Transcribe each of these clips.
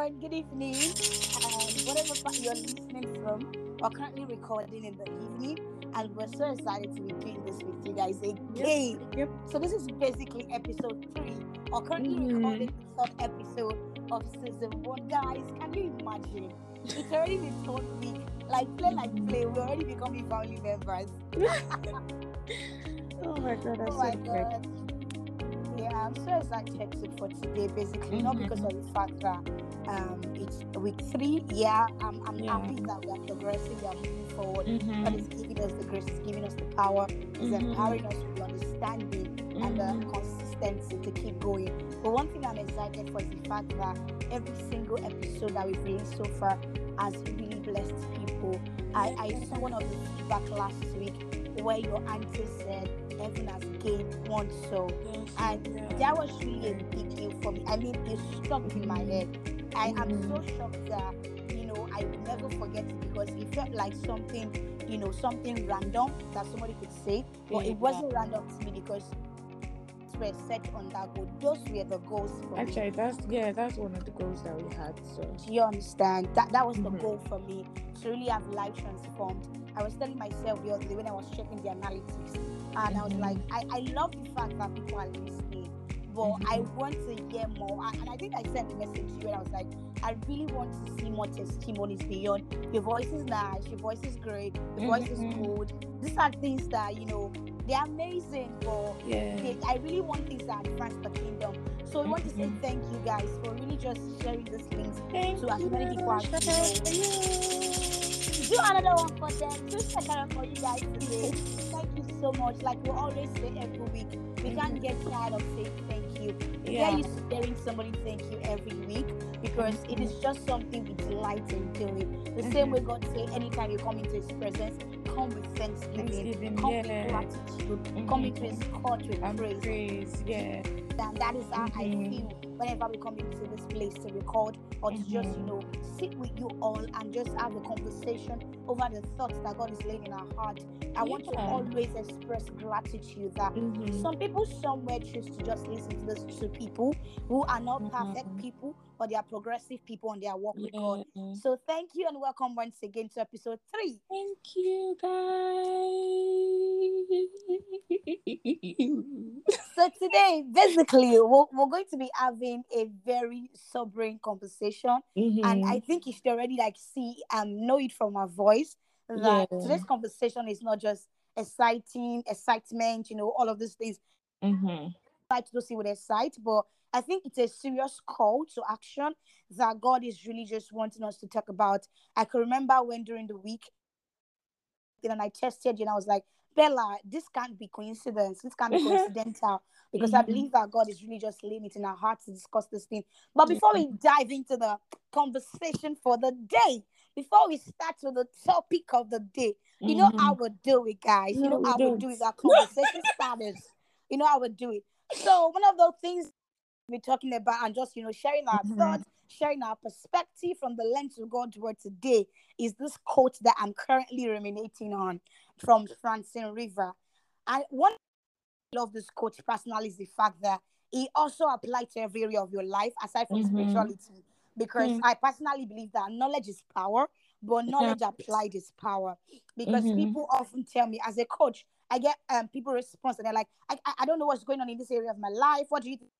everyone. Good evening. And whatever part you're listening from, we're currently recording in the evening, and we're so excited to be doing this with you guys again. Yep. So this is basically episode three. We're currently Mhm. recording the third episode of season one, guys. Can you imagine? It's already the third week. Like play, like play. We're already becoming family members. Oh my god, Oh that's my so quick. God. I'm so excited for today, basically, not Mhm. because of the fact that um it's week three. Yeah, I'm, I'm Yeah. happy that we are progressing, we are moving forward. God Mhm. is giving us the grace, is giving us the power, is Mhm. empowering us with understanding and the Mhm. consistency to keep going. But one thing I'm excited for is the fact that every single episode that we've released so far has really blessed people. I, I saw one of the feedback last week where your auntie said heaven has gained one soul. Yes, And that was really a big deal for me. I mean, it stuck in my head. I am so Mhm. shocked that, you know, I will never forget it because it felt like something, you know, something random that somebody could say. But it wasn't random to me because were set on that goal. Those were the goals for me. Actually, that's yeah, that's one of the goals that we had. So Do you understand? That that was the Mhm. goal for me to really have life transformed. I was telling myself the other day when I was checking the analytics, and I was Mhm. like, I, I love the fact that people are listening, but I Mhm. want to hear more. And, I think I sent a message to you, and I was like, I really want to see more testimonies beyond your voice is nice, your voice is great, your voice is Mhm. good. These are things that you know they're amazing, but yeah, they, I really want things that advance the kingdom. So I want to say thank you guys for really just sharing these things thank to as many people as Do another one for them. Do second for you guys today. Thank you so much. Like we always say every week, we can't get tired of saying thank you. We Yeah. get used to hearing somebody thank you every week because it is just something we delight in doing. The same Mhm. way God say, anytime you come into His presence, come with thanksgiving, come yeah. with gratitude, come into His court with And praise. praise, yeah. And that is how I Mhm. feel whenever we come into this place to record or to just, you Mhm. know, sit with you all and just have a conversation over the thoughts that God is laying in our heart. I want to always express gratitude that Mhm. some people somewhere choose to just listen to this to people who are not perfect Mhm. people, but they are progressive people on their walk with God. So thank you and welcome once again to episode three. Thank you, guys. So today, basically, we're, we're going to be having a very sobering conversation. and I think you should already like see and know it from our voice that Yeah. today's conversation is not just exciting, excitement, you know, all of these things. Mhm. Try to see with excite, but I think it's a serious call to action that God is really just wanting us to talk about. I can remember when during the week, you and I tested you, and I was like, Bella, this can't be coincidence. This can't be coincidental because I Mhm. believe that God is really just laying it in our hearts to discuss this thing. But before we dive into the conversation for the day, before we start with the topic of the day, you know how we do it, guys. You know how we do it, our conversation starters. You know how we do it. So one of those things we're talking about and just you know sharing our Mhm. thoughts, sharing our perspective from the lens of God's word today is this quote that I'm currently ruminating on from Francine River. And one I love this quote personally is the fact that it also applies to every area of your life aside from Mhm. spirituality. Because Mm. I personally believe that knowledge is power, but knowledge applied is power. Because Mhm. people often tell me as a coach, I get um people response and they're like, I, I, I don't know what's going on in this area of my life. What do you think?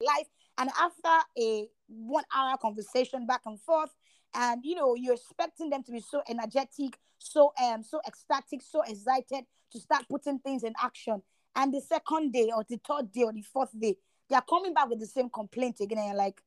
Life and after a one hour conversation back and forth, and you know, you're expecting them to be so energetic, so um, so ecstatic, so excited to start putting things in action. And the second day or the third day or the fourth day, they are coming back with the same complaint again. And you're like,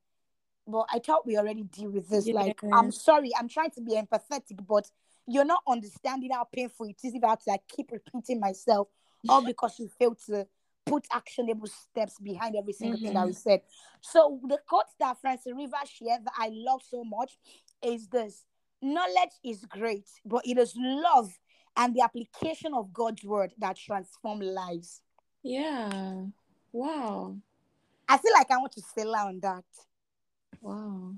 but I thought we already deal with this. Like, I'm sorry, I'm trying to be empathetic, but you're not understanding how painful it is if I have to like keep repeating myself, all because you failed to put actionable steps behind every single thing that we mm-hmm. said. So the quote that Francis River shared that I love so much is this knowledge is great, but it is love and the application of God's word that transform lives. Yeah. Wow. I feel like I want to settle on that. Wow.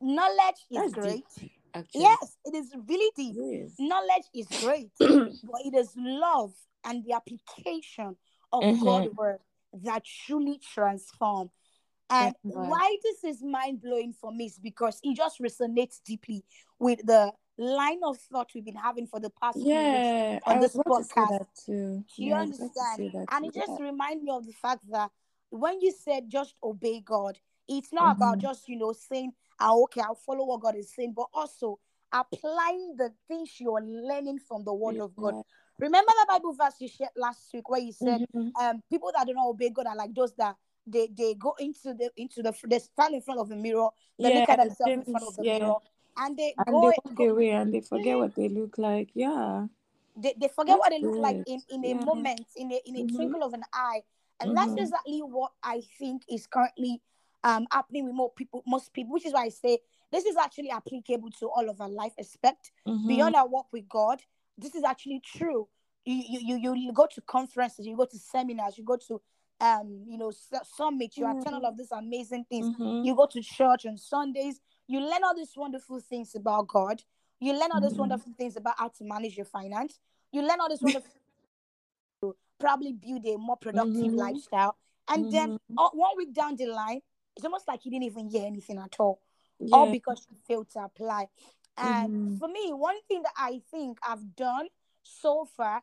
Knowledge is That's great. deep. Yes, it is really deep. Is. Knowledge is great, but it is love and the application of Mhm. God's word that truly transform. And why this is mind blowing for me is because it just resonates deeply with the line of thought we've been having for the past. Yeah, on I this podcast. Do you Yeah, understand? And it just Yeah. reminds me of the fact that when you said just obey God, it's not about Mhm. just, you know, saying, ah, okay, I'll follow what God is saying, but also applying the things you're learning from the word of God. Remember the Bible verse you shared last week where you said, Mhm. um, people that do not obey God are like those that they, they go into the into the they stand in front of the mirror, they look at themselves in front of the yeah. mirror, and they And go, they walk go away and they forget what they look like. Yeah. they, they forget what they That's look like in, in a moment, in a in a Mhm. twinkle of an eye. And that's Mhm. exactly what I think is currently um happening with more people, most people, which is why I say this is actually applicable to all of our life aspect Mhm. beyond our work with God. This is actually true. You you you, you go to conferences, you go to seminars, you go to um you know su- summits, you attend all of these amazing things. Mhm. You go to church on Sundays, you learn all these wonderful things about God. You learn all these Mhm. wonderful things about how to manage your finance. You learn all these wonderful to probably build a more productive Mhm. lifestyle. And then uh, one week down the line, it's almost like you didn't even hear anything at all, all because you failed to apply. And Mhm. for me, one thing that I think I've done so far,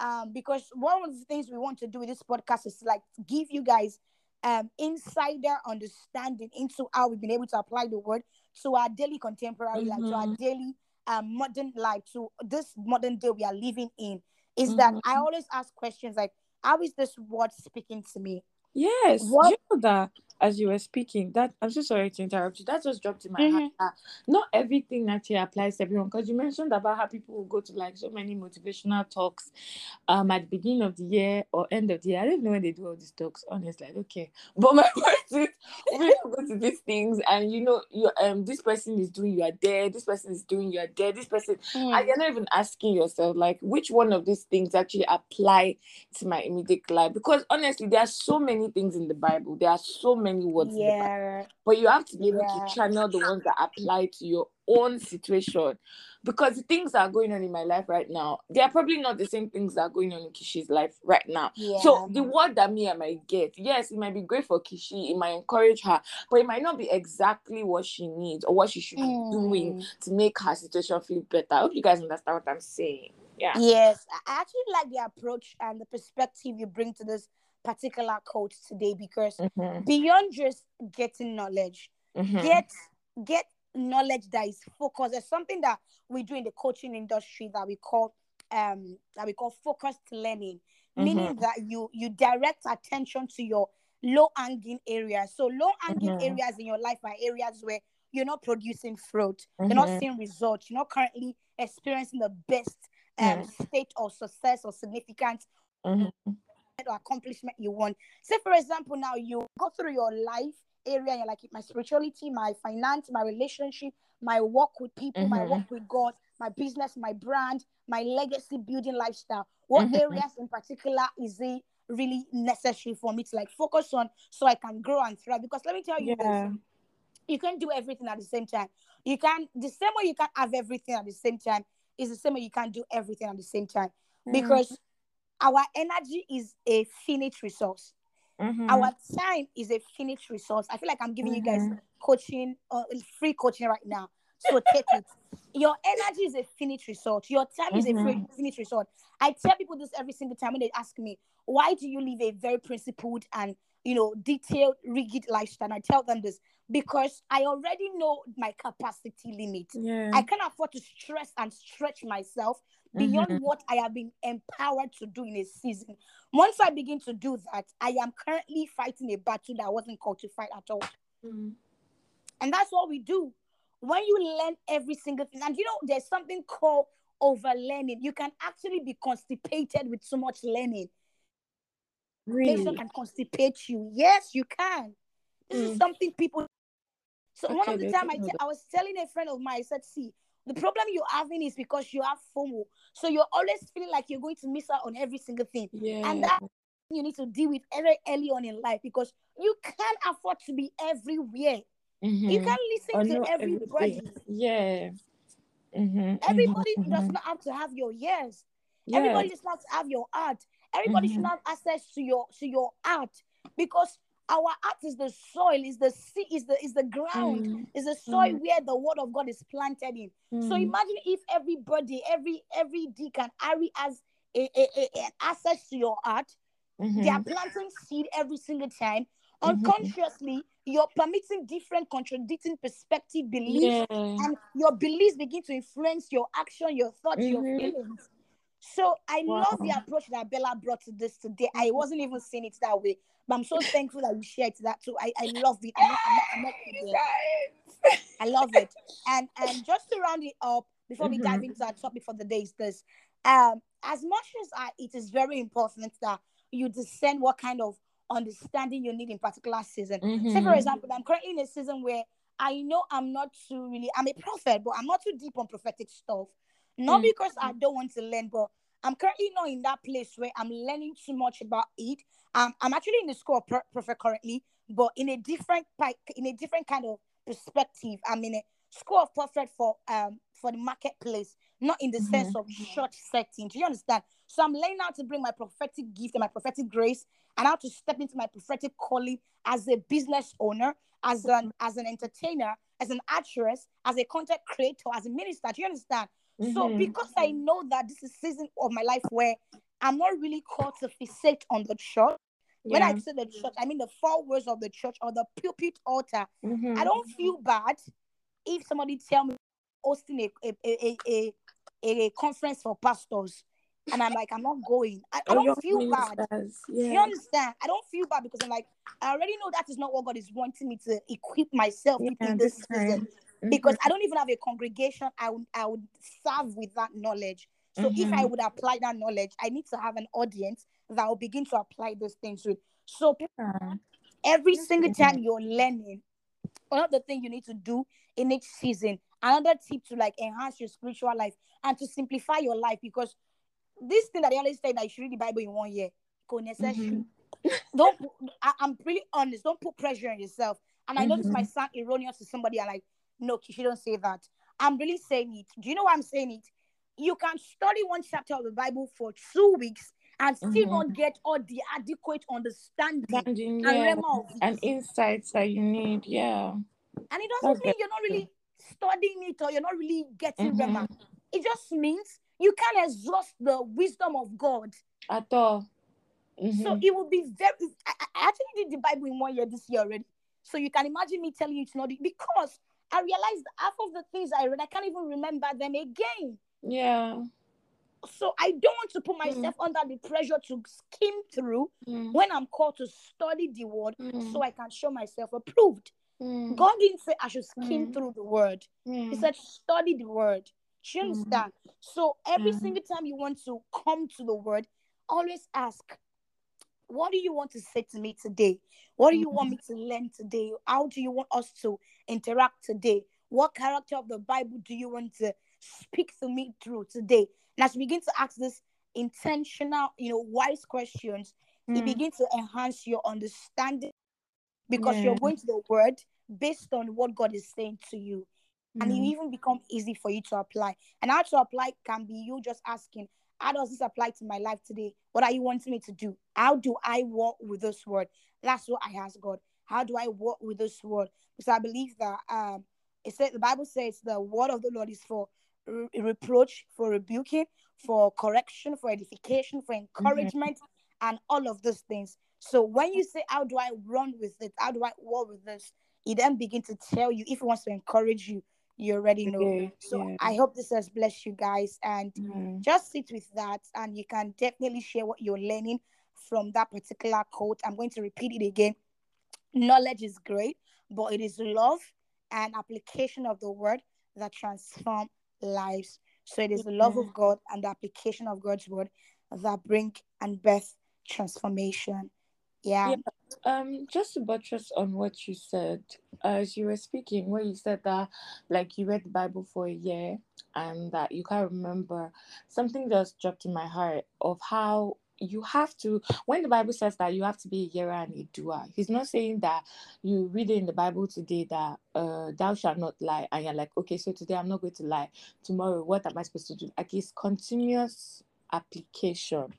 um, because one of the things we want to do with this podcast is like give you guys um insider understanding into how we've been able to apply the word to our daily contemporary life, to our Mhm. daily um modern life, to this modern day we are living in. Is that I Mhm. always ask questions like, how is this word speaking to me? Yes, What you know that as you were speaking, that I'm so sorry to interrupt you. That just dropped in my heart. Mhm. that Not everything actually applies to everyone. Because you mentioned about how people will go to like so many motivational talks um at the beginning of the year or end of the year. I don't even know when they do all these talks, honestly. Like, okay. But my point is we go to these things and you know you um this person is doing you are there, this person is doing you are there, this person and Mm. you're not even asking yourself like which one of these things actually apply to my immediate life because honestly there are so many things in the bible there are so many words in the Yeah. but you have to be able Yeah. to channel the ones that apply to your own situation because the things that are going on in my life right now they are probably not the same things that are going on in kishi's life right now Yeah. so the word that me I might get, yes, it might be great for Kishi, it might encourage her, but it might not be exactly what she needs or what she should be doing Mm. to make her situation feel better. I hope you guys understand what I'm saying. Yeah. Yes, I actually like the approach and the perspective you bring to this particular coach today because Mhm, beyond just getting knowledge, mhm, get get knowledge that is focused. There's something that we do in the coaching industry that we call um that we call focused learning, meaning mhm, that you you direct attention to your low hanging areas. So low hanging Mhm. areas in your life are areas where you're not producing fruit, you're not Mhm. seeing results, you're not currently experiencing the best um state of success or significance mhm, or accomplishment you want. Say, for example, now you go through your life area, and you're like my spirituality, my finance, my relationship, my work with people, my Mhm. work with God, my business, my brand, my legacy building lifestyle. What Mhm. areas in particular is it really necessary for me to like focus on so I can grow and thrive? Because let me tell you Yeah. this you can't do everything at the same time. You can the same way you can't have everything at the same time is the same way you can't do everything at the same time Mm. because our energy is a finite resource. Mhm. Our time is a finite resource. I feel like I'm giving you guys Mhm. coaching, uh, free coaching right now. So take it. Your energy is a finite resource. Your time is a free, Mhm. finite resource. I tell people this every single time when they ask me, why do you live a very principled and you know detailed, rigid lifestyle? And I tell them this because I already know my capacity limit. Yeah. I can't afford to stress and stretch myself beyond Mhm. what I have been empowered to do in a season. Once I begin to do that, I am currently fighting a battle that I wasn't called to fight at all. Mm. And that's what we do. When you learn every single thing, and you know, there's something called over learning. You can actually be constipated with so much learning. Really? can constipate you. Yes, you can. This is Mm. something people. So one of the time I was telling a friend of mine, I said, see, the problem you're having is because you have FOMO. So you're always feeling like you're going to miss out on every single thing. Yeah. And that you need to deal with very early on in life because you can't afford to be everywhere. You Mhm. can't Or listen to everybody. everything. Yeah. Mhm. Everybody mhm, does not have to have your ears. Yeah. Everybody does not have your art. Everybody should Mhm. not have access to your to your art because our art is the soil, is the sea, is the is the ground, Mm. is the soil Mm. where the word of God is planted in. So Mm. imagine if everybody, every every deacon, Harry has a, a, a, an access to your heart. They are Mhm. planting seed every single time. Mhm. Unconsciously, you're permitting different contradicting perspective, beliefs, Yeah. and your beliefs begin to influence your action, your thoughts, your Mhm. feelings. So I love the approach that Bella brought to this today. I wasn't even seeing it that way, but I'm so thankful that you shared that too. I, I love it. I'm not, I'm not, I'm not. I love it. And and just to round it up before we dive into our topic for the day is this. Um, as much as I, it is very important that you discern what kind of understanding you need in particular season. Say for Mhm. example, I'm currently in a season where I know I'm not too really I'm a prophet, but I'm not too deep on prophetic stuff. Not Mm. because I don't want to learn, but I'm currently not in that place where I'm learning too much about it. Um, I'm actually in the school of prophet currently, but in a different in a different kind of perspective. I'm in a school of prophet for um for the marketplace, not in the sense of short setting. Do you understand? So I'm learning how to bring my prophetic gift and my prophetic grace, and how to step into my prophetic calling as a business owner, as an as an entertainer, as an actress, as a content creator, as a minister. Do you understand? So Mhm. because I know that this is season of my life where I'm not really called to fixate on the church. When I say the church, I mean the four words of the church or the pulpit altar. I Mhm. don't feel bad if somebody tell me hosting a a, a, a, a, conference for pastors and I'm like, I'm not going. I, I don't feel bad. Do you understand? I don't feel bad because I'm like, I already know that is not what God is wanting me to equip myself with Yeah, in this season. Because Mhm. I don't even have a congregation I would I would serve with that knowledge. So if I Mhm. would apply that knowledge, I need to have an audience that will begin to apply those things with. So Yeah. every single time you're learning, another thing you need to do in each season, another tip to like enhance your spiritual life and to simplify your life because this thing that they always say that you should read the Bible in one year. Mhm. Don't I, I'm pretty honest, don't put pressure on yourself. And I know this Mhm. might sound erroneous to somebody, and like, no, she don't say that. I'm really saying it. Do you know why I'm saying it? You can study one chapter of the Bible for two weeks and still Mhm. not get all the adequate understanding Standing, and yeah, rhema of it. and insights that you need. Yeah. And it doesn't That's mean you're not really studying it or you're not really getting Mhm. rhema. It just means you can't exhaust the wisdom of God. At all. So Mhm. it will be very. I, I I actually did the Bible in one year this year already. So you can imagine me telling you it's not because I realized half of the things I read, I can't even remember them again. Yeah. So I don't want to put Mm. myself under the pressure to skim through Mm. when I'm called to study the word Mm. so I can show myself approved. Mm. God didn't say I should skim Mm. through the word. He Mm. said study the word. Do you Mm. understand? So every Mm. single time you want to come to the word, always ask, what do you want to say to me today? What do you want me to learn today? How do you want us to interact today? What character of the Bible do you want to speak to me through today? And as you begin to ask this intentional, you know, wise questions, it Mm. begins to enhance your understanding because Yeah. you're going to the word based on what God is saying to you and it Mm. even become easy for you to apply. And how to apply can be you just asking, how does this apply to my life today? What are you wanting me to do? How do I walk with this word? That's what I ask God. How do I walk with this word? Because I believe that um it said the Bible says the word of the Lord is for re- reproach, for rebuking, for correction, for edification, for encouragement, and all of those things. So when you say, How do I run with it? How do I walk with this? He then begin to tell you if he wants to encourage you, you already know. Okay, So yeah. I hope this has blessed you guys and Mm. just sit with that and you can definitely share what you're learning from that particular quote. I'm going to repeat it again. Knowledge is great, but it is love and application of the word that transform lives. So it is the love of God and the application of God's word that bring and birth transformation. Yeah. Yeah. Um, just to buttress on what you said, as you were speaking, where you said that, like, you read the Bible for a year and that you can't remember, something just dropped in my heart of how you have to, when the Bible says that you have to be a hearer and a doer, he's not saying that you read in the Bible today that, uh, thou shalt not lie, and you're like, okay, so today I'm not going to lie. Tomorrow, what am I supposed to do? Like, it's continuous application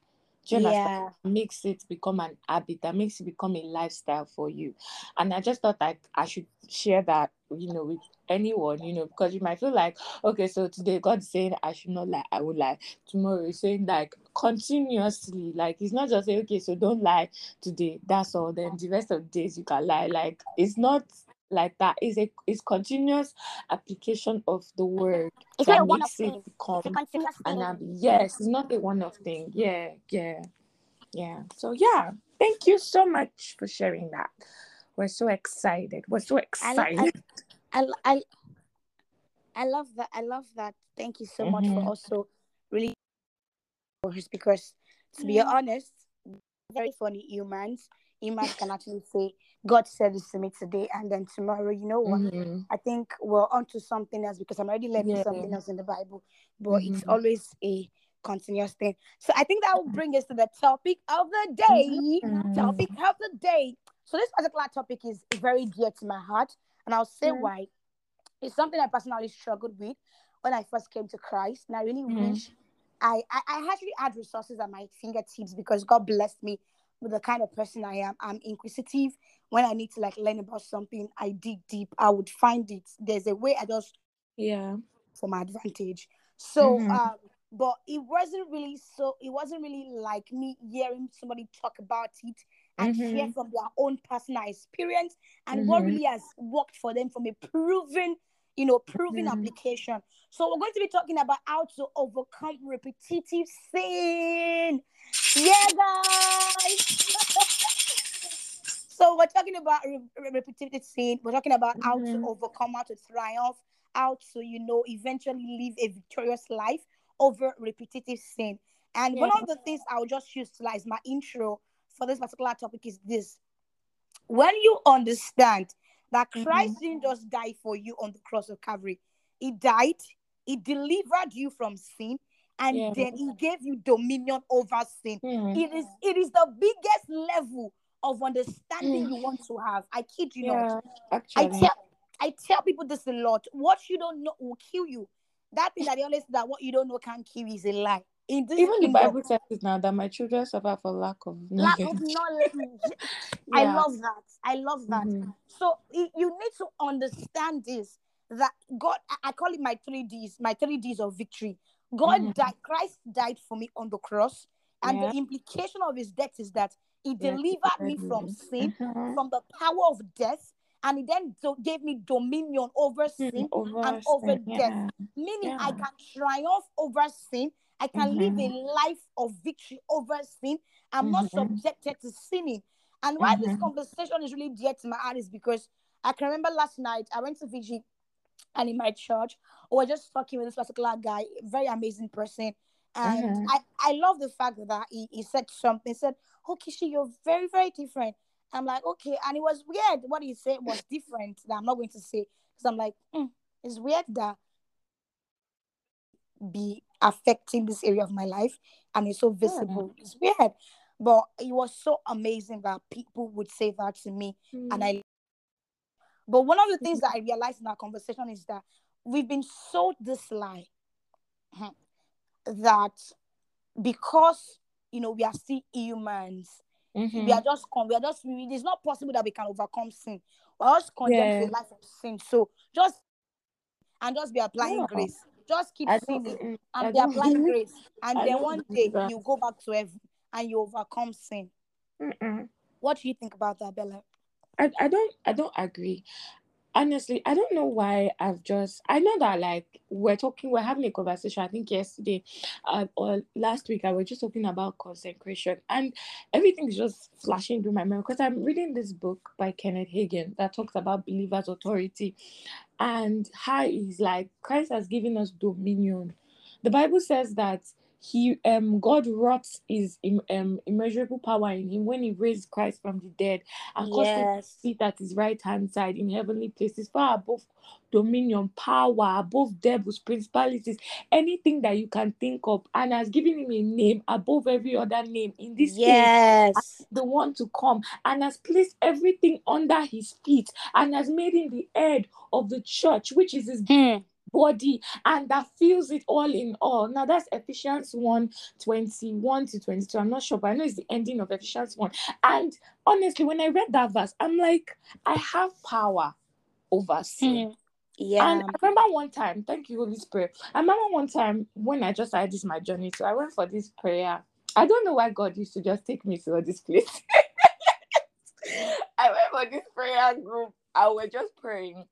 Do you understand? Yeah. makes it become an habit that makes it become a lifestyle for you and i just thought like i should share that you know with anyone you know because you might feel like okay so today god's saying i should not lie i will lie tomorrow he's saying like continuously like it's not just say okay so don't lie today that's all then the rest of the days you can lie like it's not like that it's a it's continuous application of the word It's that not makes it thing. It's a become thing. um, yes, it's not a one-off thing. Yeah, yeah, yeah. So yeah, thank you so much for sharing that. We're so excited. We're so I, excited. I, I, I, I love that. I love that. Thank you so much for Mhm. also really because to be Yeah. honest, very funny humans. Humans can actually say, God said this to me today, and then tomorrow, you know what? Mhm. I think we're onto something else because I'm already learning Yeah. something else in the Bible, but it's Mhm. always a continuous thing. So I think that will bring us to the topic of the day. Mhm. Topic of the day. So this particular topic is very dear to my heart, and I'll say why. It's something I personally struggled with when I first came to Christ, and I really Mhm. wish I, I I actually had resources at my fingertips because God blessed me with the kind of person I am. I'm inquisitive. When I need to like learn about something, I dig deep. I would find it. There's a way I just Yeah. for my advantage. So Mhm. um but it wasn't really so it wasn't really like me hearing somebody talk about it and share Mhm. from their own personal experience and what Mhm. really has worked for them from a proven you know proven Mhm. application so we're going to be talking about how to overcome repetitive sin yeah guys. So we're talking about re- re- repetitive sin we're talking about how to Mhm. overcome how to triumph how to you know eventually live a victorious life over repetitive sin and one of the things i'll just use to as my intro for this particular topic is this. When you understand that Mhm. christ didn't just die for you on the cross of calvary he died he delivered you from sin and Yeah. then he gave you dominion over sin Mhm. it is it is the biggest level of understanding you want to have i kid you not Yeah. I tell I tell people this a lot. What you don't know will kill you. That thing that they always say that what you don't know can kill you is a lie. Even the Bible says it now that my children suffer for lack of lack knowledge. of knowledge. I love that. I love that. Mhm. So you need to understand this that God, I call it my three D's, my three D's of victory. God Mhm. died, Christ died for me on the cross, and Yeah. the implication of his death is that he Yeah, delivered me from sin, Mhm. from the power of death, and he then do- gave me dominion over Mm, sin over and over sin, death. yeah. Meaning, I can triumph over sin. I can live a Mhm. life of victory over sin. I'm not Mhm. subjected to sinning. And why this conversation is really dear to my heart is because I can remember last night I went to VG and in my church, were just talking with this particular guy, very amazing person. And Mhm. I, I love the fact that he, he said something, he said, Oh Kishi, you're very, very different. I'm like, okay. And it was weird. What he said was different that I'm not going to say. Because I'm like, "Hmm, it's weird that be affecting this area of my life and it's so visible. It's weird. But it was so amazing that people would say that to me. And I but one of the things that I realized in our conversation is that we've been sold this lie that because you know we are still humans, Mhm. we are just con- we are just we, it's not possible that we can overcome sin. We're just condemned to Yeah. a life of sin. So just and just be applying No. grace. Just keep I sinning and be applying grace. And I then one day that. you go back to heaven and you overcome sin. Mm-mm. What do you think about that, Bella? I, I don't I don't agree. Honestly, I don't know why I've just I know that like we're talking we're having a conversation I think yesterday uh, or last week I was just talking about consecration and everything is just flashing through my mind because I'm reading this book by Kenneth Hagin that talks about believers authority and how he's like Christ has given us dominion. The Bible says that he um God wrought his um immeasurable power in him when he raised Christ from the dead and caused him Yes. seat at his right hand side in heavenly places, far above dominion, power, above devils, principalities, anything that you can think of, and has given him a name above every other name in this age, Yes. the one to come, and has placed everything under his feet, and has made him the head of the church, which is his Hmm. Body and that feels it all in all. Now that's Ephesians 1 21 to 22. I'm not sure, but I know it's the ending of Ephesians 1. And honestly, when I read that verse, I'm like, I have power over sin. Hmm. Yeah. And I remember one time, thank you, Holy Spirit. I remember one time when I just started this my journey. So I went for this prayer. I don't know why God used to just take me to this place. I went for this prayer group. I was just praying.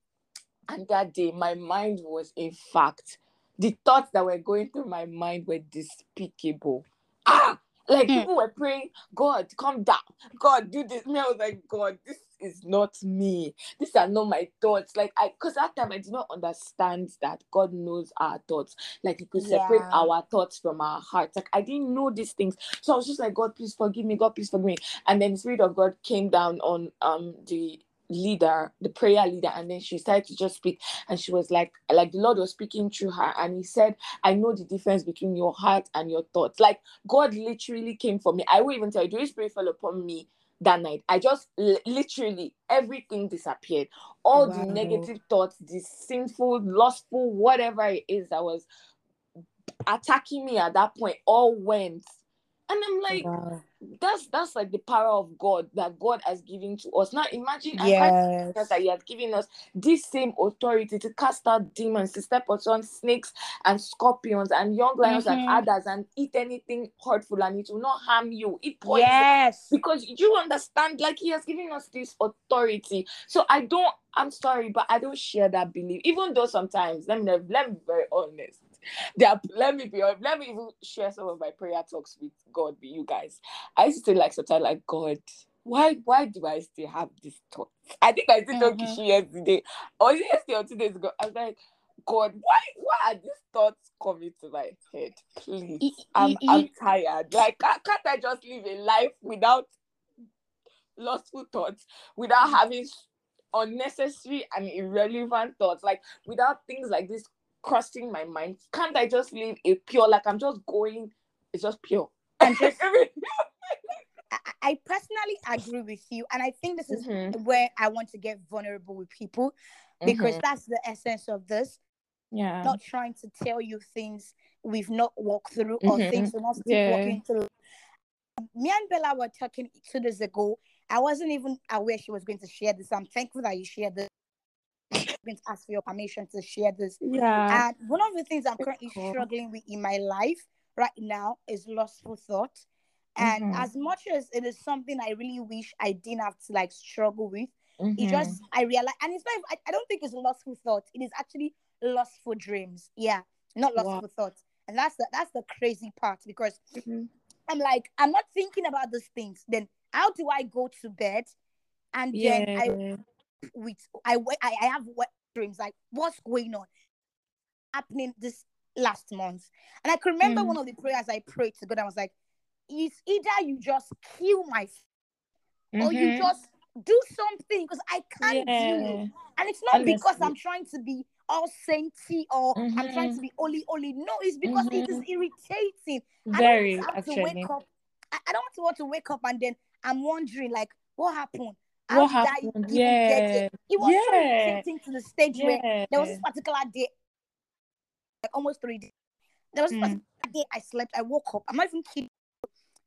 And that day, my mind was, in fact, the thoughts that were going through my mind were despicable. Ah, like Hmm. people were praying, God, come down. God, do this. Me, I was like, God, this is not me. These are not my thoughts. Like I because that time I did not understand that God knows our thoughts. Like he could separate Yeah. our thoughts from our hearts. Like I didn't know these things. So I was just like, God, please forgive me. God, please forgive me. And then the Spirit of God came down on um the leader, the prayer leader, and then she started to just speak. And she was like, like the Lord was speaking through her, and he said, I know the difference between your heart and your thoughts. Like God literally came for me. I will even tell you, the Holy Spirit fell upon me that night. I just literally everything disappeared. All the negative thoughts, the sinful, lustful, whatever it is that was attacking me at that point, all went. And I'm like, Wow. That's that's like the power of God that God has given to us. Now imagine Yes. that He has given us this same authority to cast out demons, to step on snakes and scorpions and young lions and Mhm. adders and eat anything hurtful and it will not harm you. Eat poison Yes. because you understand like he has given us this authority so i don't i'm sorry but i don't share that belief even though sometimes let me let me be very honest are, let me be let me even share some of my prayer talks with god with you guys. I used to like sometimes like god why why do i still have this thought? I think i still Mhm. kishi yesterday. Or yesterday or two days ago? I was like god why why are these thoughts coming to my head? Please i'm i'm tired. Like can't, can't i just live a life without lustful thoughts? Without having unnecessary and irrelevant thoughts? Like without things like this crossing my mind can't i just live a pure like i'm just going it's just pure And just I I, personally agree with you, and I think this is mhm, where I want to get vulnerable with people because mhm. that's the essence of this. yeah Not trying to tell you things we've not walked through or Mhm. things we're not still Yeah. walking through. Me and Bella were talking two days ago. I wasn't even aware she was going to share this. I'm thankful that you shared this. I'm going to ask for your permission to share this. yeah And one of the things I'm currently cool. struggling with in my life right now is lustful thought. And Mhm. as much as it is something I really wish I didn't have to like struggle with, it Mhm. just I realize, and it's not. I, I don't think it's lustful thought. It is actually lustful dreams. Yeah, not Wow. lustful thoughts. And that's the that's the crazy part because Mhm. I'm like I'm not thinking about these things. Then how do I go to bed? And then I yeah with I I, I have wet dreams like what's going on? Happening this last month. And i can remember Mm. one of the prayers i prayed to god i was like it's either you just kill my f- or you Mhm. just do something because i can't do yeah. And it's not because i'm trying to be all sainty or i'm trying to be holy holy. No it's because it is irritating. I very don't want to have to wake up. I, I don't want to want to wake up and then i'm wondering like what happened how what I happened get yeah it? It was so yeah irritating to the stage where there was this particular day, like almost three days. There was this Mm. particular day I slept, I woke up, I'm not even kidding.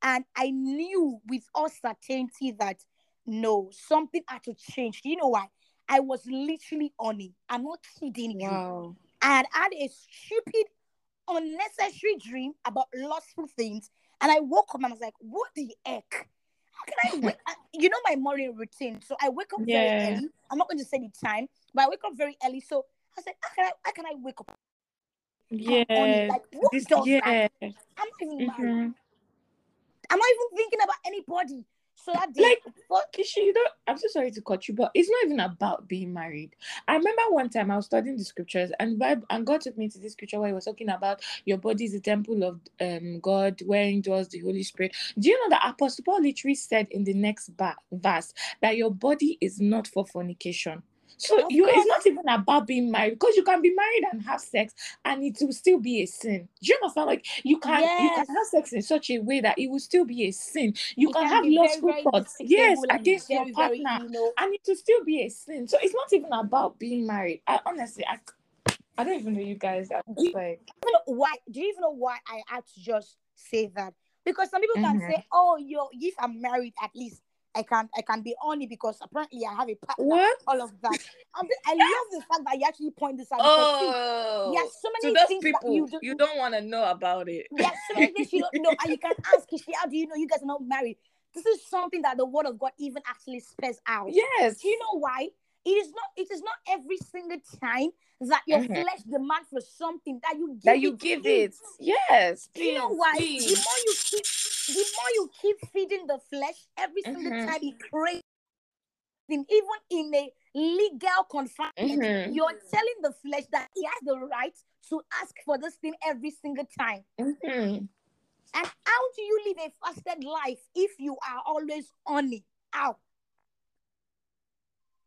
And I knew with all certainty that no, something had to change. Do You know why? I was literally on it. I'm not kidding you. wow I had had a stupid, unnecessary dream about lustful things. And I woke up and I was like, what the heck? How can I wake You know my morning routine. So I wake up very early. I'm not going to say the time, but I wake up very early. So I said, how can I, how can I wake up? yeah? Like, this yeah that? I'm not even married. Mhm. I'm not even thinking about anybody. So that day, Like, what? Kishi, you don't. I'm so sorry to cut you, but it's not even about being married. I remember one time I was studying the scriptures, and Bible, and God took me to this scripture where He was talking about your body is the temple of um God, wherein dwells the Holy Spirit. Do you know that Apostle Paul literally said in the next ba- verse that your body is not for fornication? So Of you, it's not even about being married because you can be married and have sex, and it will still be a sin. Do you understand? Like you can, you can have sex in such a way that it will still be a sin. You It can, can have very, lustful thoughts, yes, against your very, very, partner, you know. and it will still be a sin. So it's not even about being married. I honestly, I, I don't even know you guys. I'm just like, even know why do you even know why I had to just say that? Because some people can Mhm. say, Oh, yo, if I'm married, at least I can I can be honey because apparently I have a partner. what? All of that. I love the fact that you actually point this out. because Oh, are so many things people, that you do. you don't want to know about it. There are so many things you don't know, and you can ask Kishi, how do you know you guys are not married? This is something that the word of God even actually spells out. yes. Do you know why? It is not. It is not every single time that your Mhm. flesh demands for something that you give that you it give it? Yes. Do you know why? please. The more you keep, the more you keep feeding the flesh, every single Mhm. time it craves, even in a legal confinement, Mhm. you're telling the flesh that he has the right to ask for this thing every single time. Mhm. And how do you live a fasted life if you are always on it? How?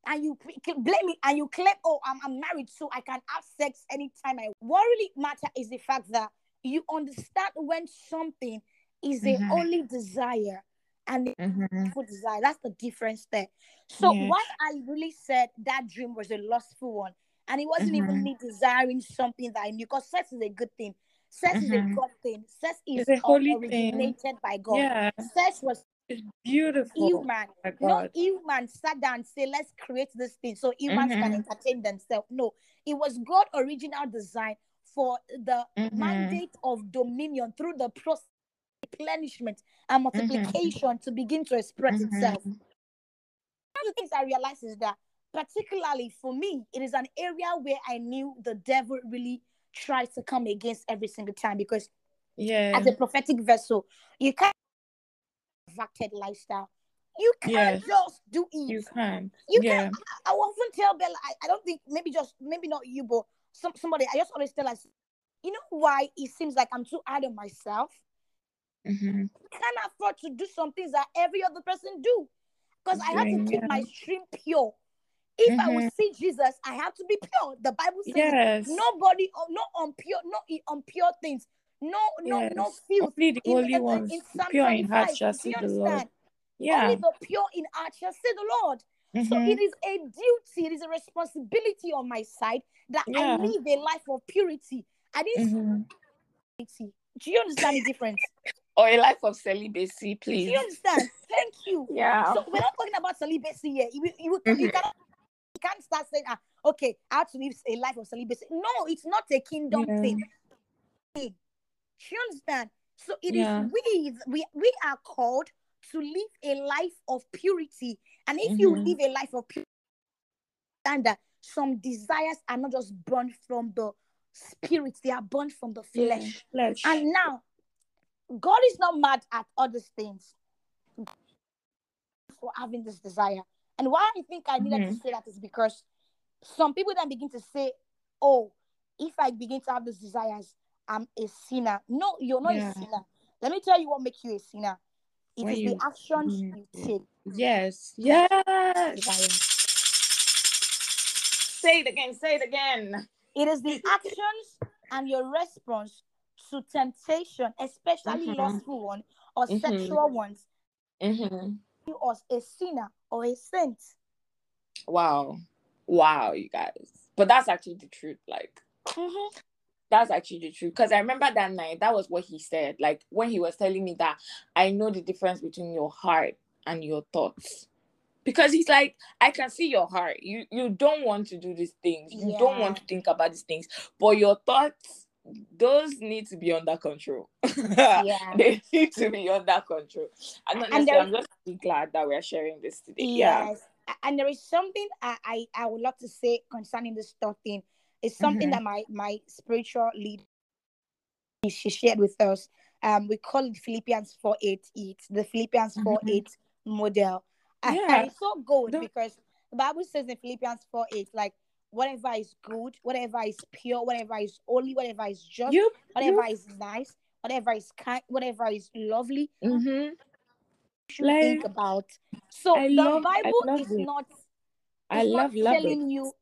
And you blame it and you claim, oh, I'm, I'm married, so I can have sex anytime I. What really matter is the fact that you understand when something is a Mhm. only desire and a Mhm. desire. That's the difference there. So Yeah. why I really said that dream was a lustful one, and it wasn't even Mhm. me desiring something that I knew, because sex is a good thing. Sex is a good thing. Sex is a holy thing. originated by God. Yeah. Sex was It's beautiful. human. Oh No human sat down and say, let's create this thing so humans can Mhm. entertain themselves. No, it was God' original design for the Mhm. mandate of dominion through the process replenishment and multiplication to begin to express itself. Mhm. One of the things I realized is that, particularly for me, it is an area where I knew the devil really tries to come against every single time because Yeah. as a prophetic vessel, you can't have lifestyle. You can't Yes. just do it. You can. You yeah. can. I, I often tell Bella, I, I don't think maybe just maybe not you, but some somebody. I just always tell us, you know why it seems like I'm too hard on myself. Mhm. I can't afford to do some things that every other person do, because I have to keep yeah. my stream pure. If I will see Jesus, I have to be pure. The Bible says Yes. nobody, oh, no unpure, no impure things, no, no, no Yes. filth. Only the holy in, ones, in Psalm pure in heart 25, shall see the Lord. Yeah. Only the pure in heart shall see the Lord. So Mhm. it is a duty, it is a responsibility on my side that Yeah. I live a life of purity. I didn't Mhm. purity. Do you understand the difference? Or a life of celibacy, Do please. you understand? Thank you. Yeah. So we're not talking about celibacy here. You, you, you, Mhm. you cannot you can't start saying, ah, okay, I have to live a life of celibacy. No, it's not a kingdom Yeah. thing. Do you understand? So it is Yeah. we we we are called to live a life of purity. And if you Mhm. live a life of purity, understand that some desires are not just born from the spirit, they are born from the flesh. Flesh. And now, God is not mad at other things for having this desire. And why I think I needed to Mhm. say that is because some people then begin to say, Oh, if I begin to have these desires, I'm a sinner. No, you're not Yeah. a sinner. Let me tell you what makes you a sinner. It When is you- the actions Mhm. you take. Yes. Yes. Say it again. Say it again. It is the actions and your response to temptation, especially Mhm. lustful one or Mhm. sexual ones, Mm-hmm. you as a sinner or a saint. Wow. Wow, you guys. But that's actually the truth. Like, Mhm. that's actually the truth. Because I remember that night, that was what he said. Like, when he was telling me that I know the difference between your heart and your thoughts. Because he's like, I can see your heart. You you don't want to do these things. You don't want to think about these things. But your thoughts, those need to be under control. Yeah. they need to be under control. And honestly, there- I'm just really glad that we're sharing this today. Yes. A- And there is something I, I, I would love to say concerning this thought thing. It's something Mhm. that my, my spiritual lead she shared with us. Um, we call it Philippians 4 8 It's the Philippians 4 Mhm. 8 model. And- Yeah. And it's so good The- because the Bible says in Philippians 4 8, like whatever is good, whatever is pure, whatever is holy, whatever is just, You, whatever is nice, whatever is kind, whatever is lovely, Mm-hmm. you should Like, think about. So I the love- Bible is it. not I love not love telling it. you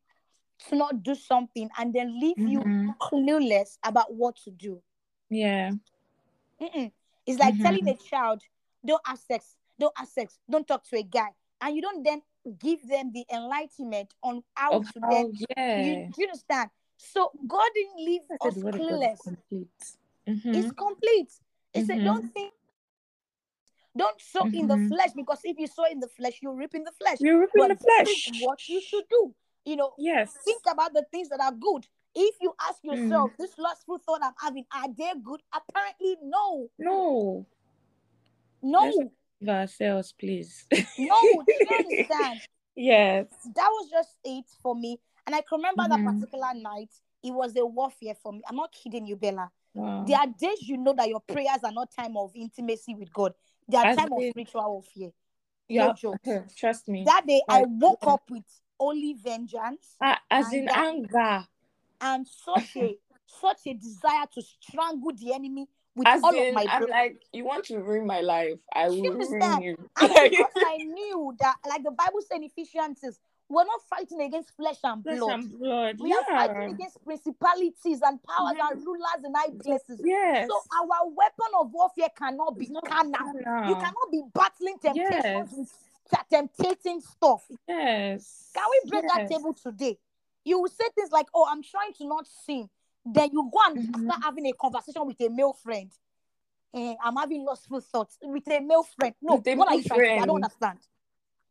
to not do something and then leave you Mhm. clueless about what to do. Yeah. Mm-mm. It's like Mhm. telling a child, don't have sex, don't have sex, don't talk to a guy. And you don't then give them the enlightenment on how Of to how, then, yeah. you, do you understand? So God didn't leave said us the word of God is clueless. complete. Mhm. It's complete. He said, Mhm. Don't think, don't sow in the Mhm. flesh because if you sow in the flesh, you reap in the flesh. You're ripping the flesh. what you should do. You know, Yes. think about the things that are good. If you ask Mm. yourself, this lustful thought I'm having, are they good? Apparently, no. No. No. Ourselves, please. No. Do you understand? yes. That was just it for me. And I can remember that Mhm. particular night. It was a warfare for me. I'm not kidding you, Bella. Wow. There are days you know that your prayers are not time of intimacy with God. They are As time of spiritual warfare. yeah. No joke. Trust me. That day I woke up with only vengeance Ah, as in that- anger. and such a such a desire to strangle the enemy with As all in, of my I'm like, you want to ruin my life. I will ruin you. Because I knew that, like the Bible said in Ephesians, says, we're not fighting against flesh and Flesh blood. and blood. We are fighting against principalities and powers Mhm. and rulers in high places. Yes. So our weapon of warfare cannot be carnal. carnal. You cannot be battling temptations Yes. with temptating stuff. Yes. Can we break that table today? You will say things like, "Oh, I'm trying to not sin." Then you go and Mhm. start having a conversation with a male friend. Eh, I'm having lustful thoughts with a male friend. No, With what are you trying to? I don't understand.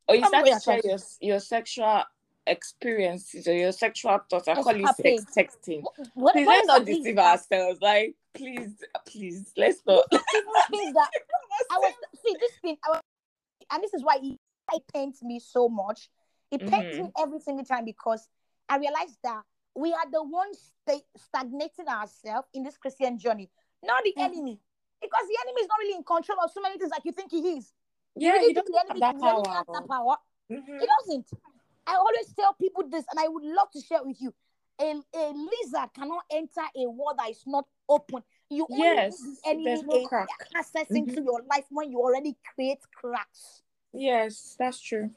Or you start to share your, your sexual experiences or your sexual thoughts. I call it Escapade. sex texting. What, what, Please what let's not deceive ourselves. Like, please, please, let's not. That I was see this thing, I was, and this is why it, it pains me so much. It pains Mhm. me every single time because I realized that we are the ones sta- stagnating ourselves in this Christian journey, not the Mhm. enemy. Because the enemy is not really in control of so many things like you think he is. You yeah, really don't the have that power. has that power. Mhm. He doesn't. I always tell people this, and I would love to share with you. A, a lizard cannot enter a wall that is not open. You only Yes, enemy there's no crack. access Mhm. into your life when you already create cracks. Yes, that's true.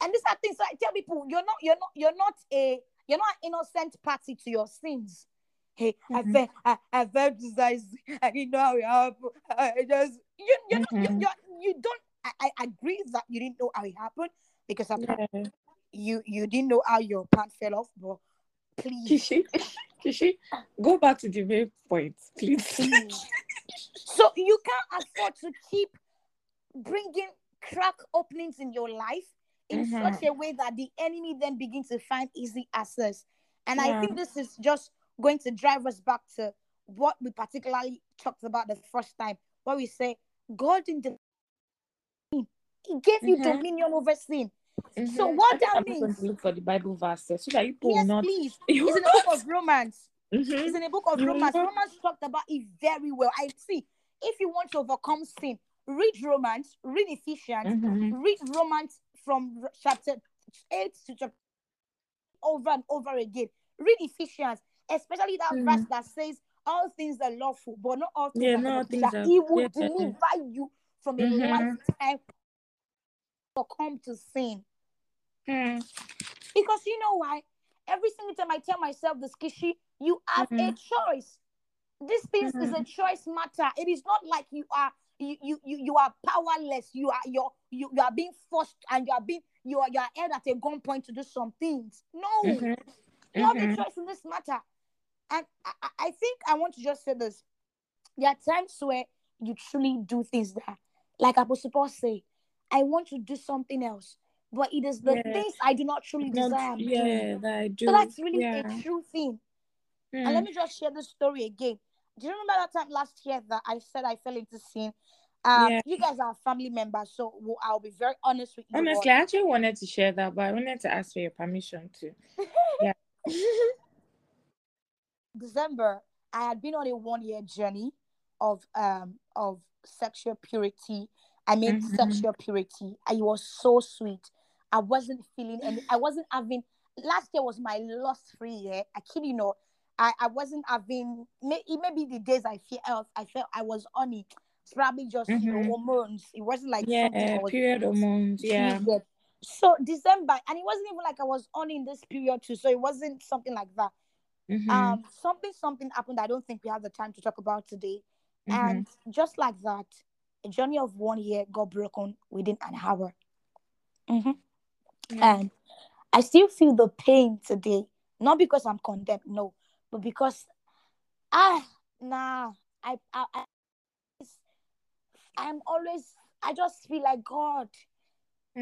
And these are things I tell people: you're not, you're not, you're not a, you're not an innocent party to your sins. Hey, I Mhm. felt, I, I felt. I didn't know how it happened. I just, you, you, know, you, Mhm. you, don't. I, I agree that you didn't know how it happened because apparently Yeah. you you didn't know how your pants fell off, but please, Kishi, Kishi, go back to the main point, please. please. so you can't afford to keep bringing crack openings in your life in Mhm. such a way that the enemy then begins to find easy access. And I think this is just going to drive us back to what we particularly talked about the first time, where we say God didn't He gave you Mhm. dominion over sin. So Mhm. what that I'm means? to look for the Bible verses so that you will Yes, not. please. You It's in the book of Romans. Mhm. It's in the book of Romans. Romans talked about it very well. I see. If you want to overcome sin, read Romans, read Ephesians, Mhm. read Romans from chapter 8 to chapter over and over again. Read Ephesians, especially that Mhm. verse that says, All things are lawful, but not all things Yeah, beneficial. things are- He will yeah. deliver you from a Mhm. lifetime come to sin. Hmm. Because you know why? Every single time I tell myself this, Kishi, you have a Mhm. choice. This thing is a choice matter. It is not like you are you you you, you are powerless. You are you're, you you are being forced and you are being you are you are held at a gunpoint to do some things. No, Mhm. you have a Mhm. choice in this matter. And I, I- I think I want to just say this. There are times where you truly do things that, like Apostle Paul say, I want to do something else, but it is the Yeah. things I do not truly Not- desire. Yeah, that I do. So that's really yeah. a true thing. Hmm. And let me just share this story again. Do you remember that time last year that I said I fell into sin? Um, Yeah. You guys are family members, so we'll- I'll be very honest with you. all. Honestly, I actually wanted to share that, but I wanted to ask for your permission too. Yeah. December, I had been on a one year journey of um of sexual purity. I mean Mhm. sexual purity. And it was so sweet. I wasn't feeling any I wasn't having last year was my lost free year. I kid you not. I, I wasn't having may, it may be the days I felt I felt I was on it. It's probably just you know Mhm. hormones. It wasn't like yeah, period hormones. Yeah. So December, and it wasn't even like I was on in this period too. So it wasn't something like that Mhm. um something something happened i don't think we have the time to talk about today Mhm. and just like that a journey of one year got broken within an hour Mhm. Yeah. and i still feel the pain today Not because I'm condemned, no, but because ah nah, I I, I I'm always I just feel like God.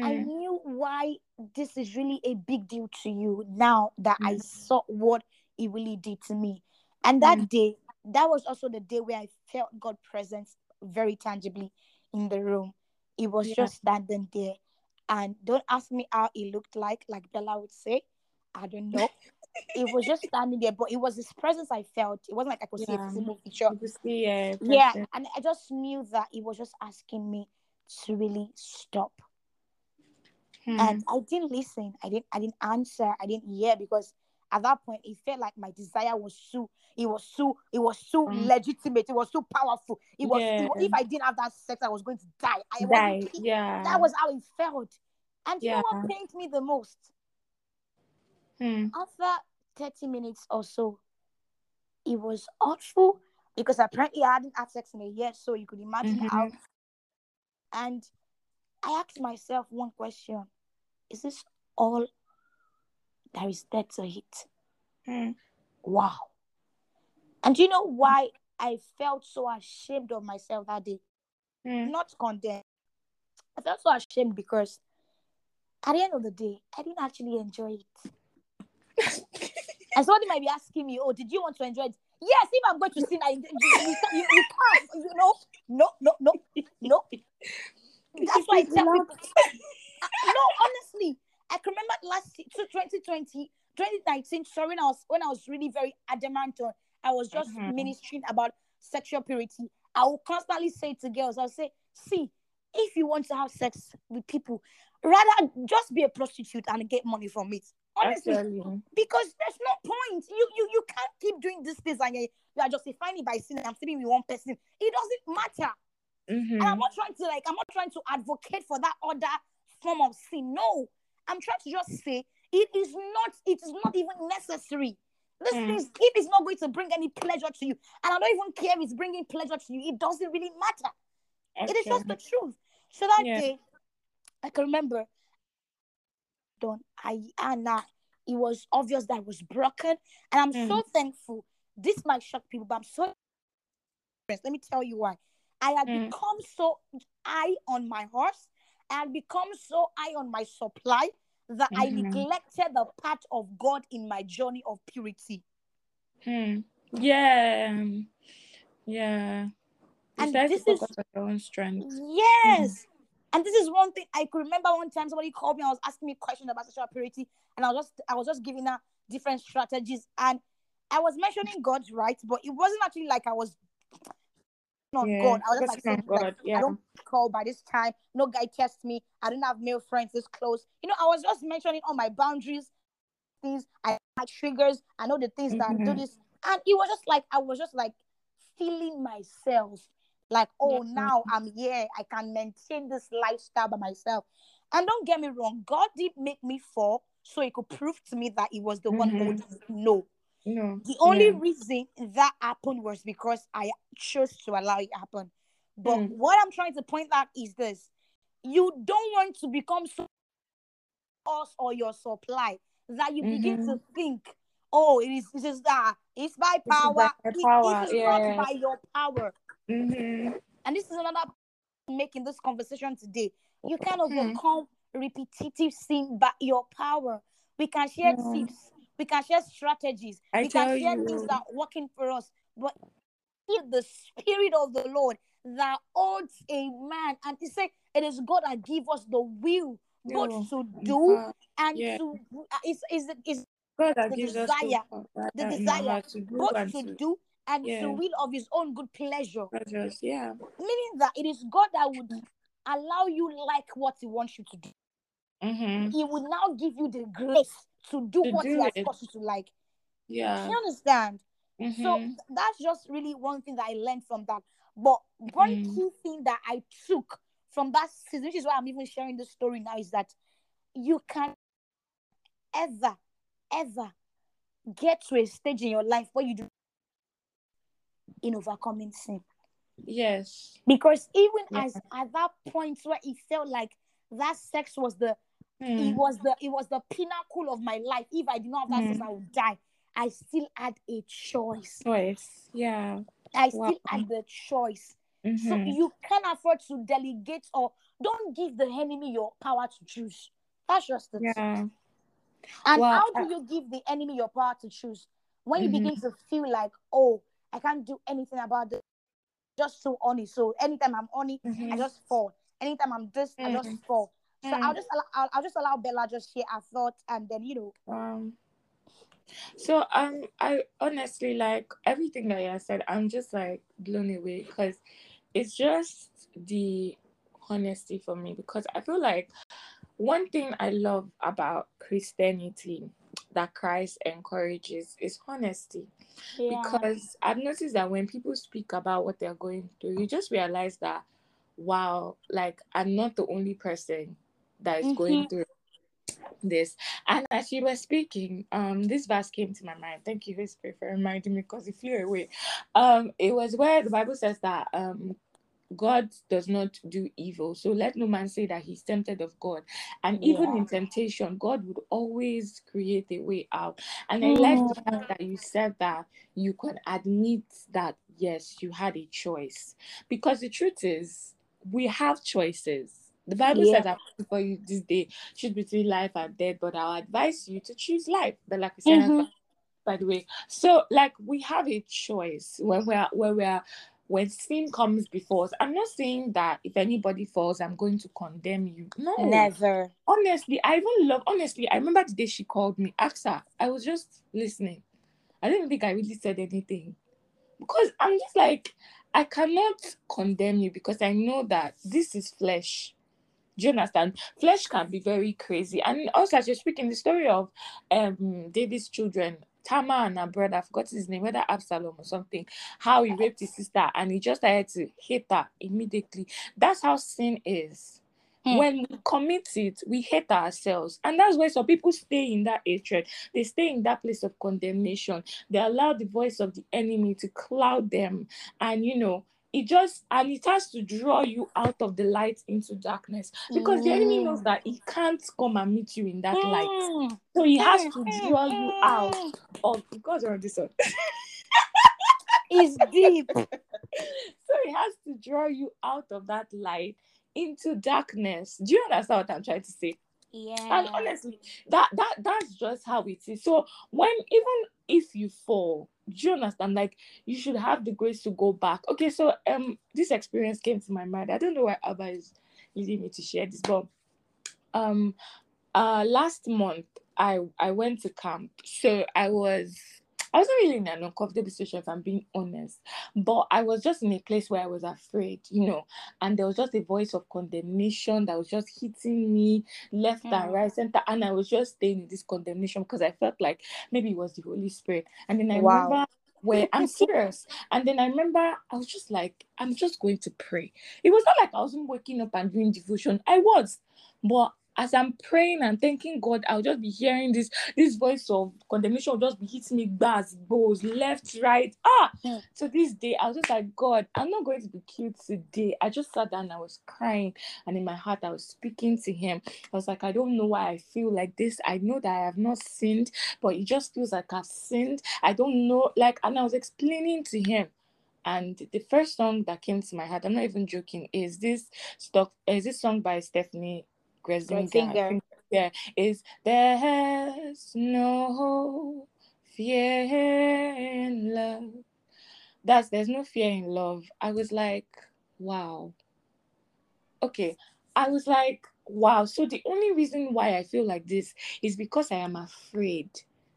I Mm. knew why this is really a big deal to you now that I Mm. saw what it really did to me. And that Mm. day, that was also the day where I felt God presence very tangibly in the room. It was Yeah. just standing there. And don't ask me how it looked like, like Bella would say. I don't know. it was just standing there, but it was his presence I felt. It wasn't like I could see a Yeah. physical feature. You could see a Yeah, and I just knew that it was just asking me to really stop Hmm. and I didn't listen. I didn't. I didn't answer. I didn't hear because at that point it felt like my desire was so. It was so. It was so Mm. legitimate. It was so powerful. It was, it was- If I didn't have that sex, I was going to die. I Die. Yeah. That was how it felt. And you know what pained me the most? Hmm. After thirty minutes or so, it was awful because apparently I hadn't had sex in a year. So you could imagine how. Mhm. And I asked myself one question: Is this all there is there to it? Hmm. Wow. And do you know why I felt so ashamed of myself that day? Hmm. Not condemned. I felt so ashamed because at the end of the day, I didn't actually enjoy it. And somebody might be asking me, Oh, did you want to enjoy it? Yes, if I'm going to sin, I, you, you, you, you can't, you know. No, no, no, no. That's why I tell people. no, honestly, I can remember last year, so 2020, 2019, sorry, when I was when I was really very adamant on, I was just Mhm. ministering about sexual purity. I will constantly say to girls, I'll say, see, if you want to have sex with people, rather just be a prostitute and get money from it. Honestly, because there's no point. You you you can't keep doing these things and you are justifying it by saying I'm sleeping with one person. It doesn't matter. And I'm not trying to like, I'm not trying to advocate for that other form of sin. No, I'm trying to just say it is not, it is not even necessary. This Mm. is if it's not going to bring any pleasure to you, and I don't even care if it's bringing pleasure to you, it doesn't really matter. It is just the truth. So that Yeah. day, I can remember done. I Anna, it was obvious that I was broken, and I'm so Mm. thankful. This might shock people, but I'm so let me tell you why. I had Mm. become so high on my horse, I had become so high on my supply that I Mhm. neglected the part of God in my journey of purity. Hmm. Yeah. Yeah. And this is your own strength. Yes. And this is one thing I could remember one time somebody called me, I was asking me questions about sexual purity, and I was just I was just giving her different strategies. And I was mentioning God's right, but it wasn't actually like I was on Yeah. God. I was just like on like God. I don't call by this time, no guy tests me, I don't have male friends this close. You know, I was just mentioning all my boundaries, things I my triggers, I know the things that do Mhm. this. And it was just like I was just like feeling myself like oh Yeah. now i'm here i can maintain this lifestyle by myself and don't get me wrong god did make me fall so he could prove to me that he was the one Mhm. holding me. no No. the only Yeah. reason that happened was because i chose to allow it happen but Mm. what i'm trying to point out is this you don't want to become so us or your supply that you begin to think oh it is this is that it's by power by my It- power, it is yeah. not by your power Mhm. and this is another making this conversation today. You can overcome repetitive sin by your power. We can share tips, we can share strategies, I we can share things that are working for us. But if the spirit of the Lord that holds a man, and he said it is God that give us the will both No. to do Uh, and yeah. to uh, is is is God that the gives us desire, the, the uh, desire both to to do and yeah. to will of his own good pleasure. Yeah. meaning that it is God that would allow you like what He wants you to do. Mm-hmm. He will now give you the grace to do To what He do has it. caused you to like. Yeah. Do you understand? So Mhm. th- that's just really one thing that I learned from that. But one Mm. key thing that I took from that season, which is why I'm even sharing this story now, is that you can ever, ever get to a stage in your life where you do in overcoming sin. Yes. Because even Yeah. as at that point where it felt like that sex was the it Mm. was the it was the pinnacle of my life. If I did not have that Mm. I would die. I still had a choice. Choice. Yeah. I Wow. still had the choice. So Mhm. you can't afford to delegate or don't give the enemy your power to choose. That's just the Yeah. And Well, how do you give the enemy your power to choose? When you Mhm. begin to feel like, oh, I can't do anything about this. Just so honey. So anytime I'm honey, I Mhm. just fall. Anytime I'm this, I just Mm. fall. So I'll Mm. just allow, I'll, I'll just allow Bella just share her thoughts and then you know. Um. So um, I honestly like everything that you said. I'm just like blown away because it's just the honesty for me. Because I feel like one thing I love about Christianity that Christ encourages is honesty. Because I've noticed that when people speak about what they're going through, you just realize that wow, like I'm not the only person that is going Mhm. through this. And as you were speaking, um, this verse came to my mind. Thank you, Holy Spirit, for reminding me because it flew away. Um, it was where the Bible says that um God does not do evil. So let no man say that he's tempted of God. And even Yeah. in temptation, God would always create a way out. And I like the fact that you said that you can admit that yes, you had a choice. Because the truth is, we have choices. The Bible Yeah. says that for you this day choose between life and death, but I'll advise you to choose life. But like we said, Mhm. by the way. So like we have a choice when we're when we're when sin comes before us. I'm not saying that if anybody falls, I'm going to condemn you. No. Never. Honestly, I even love honestly, I remember the day she called me. Asked her. I was just listening. I didn't think I really said anything. Because I'm just like, I cannot condemn you because I know that this is flesh. Do you understand? Flesh can be very crazy. And also, as you're speaking, the story of um David's children, Tamar and her brother, I forgot his name, whether Absalom or something, how he raped his sister and he just started to hate her immediately. That's how sin is. Hmm. When we commit it, we hate ourselves. And that's why some people stay in that hatred. They stay in that place of condemnation. They allow the voice of the enemy to cloud them. And, you know, it just, and it has to draw you out of the light into darkness. Because the enemy knows that he can't come and meet you in that light. Mm. So he has Mm, to mm, draw you out mm. of, because we're on this one. It's deep. so he has to draw you out of that light into darkness. Do you understand what I'm trying to say? Yeah. And honestly, that that that's just how it is. So when even if you fall, do you understand? Like you should have the grace to go back. Okay, so um this experience came to my mind. I don't know why Abba is leading me to share this, but um uh last month I I went to camp. So I was I wasn't really in an uncomfortable situation if I'm being honest. But I was just in a place where I was afraid, you know, and there was just a voice of condemnation that was just hitting me left and Mm. right, center, and I was just staying in this condemnation because I felt like maybe it was the Holy Spirit. And then I Wow. remember where I'm serious. And then I remember I was just like, I'm just going to pray. It was not like I wasn't waking up and doing devotion. I was, but as I'm praying and thanking God, I'll just be hearing this this voice of condemnation will just be hitting me bars, bows, left, right. Ah, Mm. so this day I was just like, God, I'm not going to be cute today. I just sat down and I was crying, and in my heart I was speaking to Him. I was like, I don't know why I feel like this. I know that I have not sinned, but it just feels like I've sinned. I don't know, like, and I was explaining to Him. And the first song that came to my heart, I'm not even joking, is this stuff is this song by Steffany Gretzinger. I Gretzinger. think, Yeah, is there's no fear in love. That's there's no fear in love. I was like, wow. Okay. I was like, wow. So the only reason why I feel like this is because I am afraid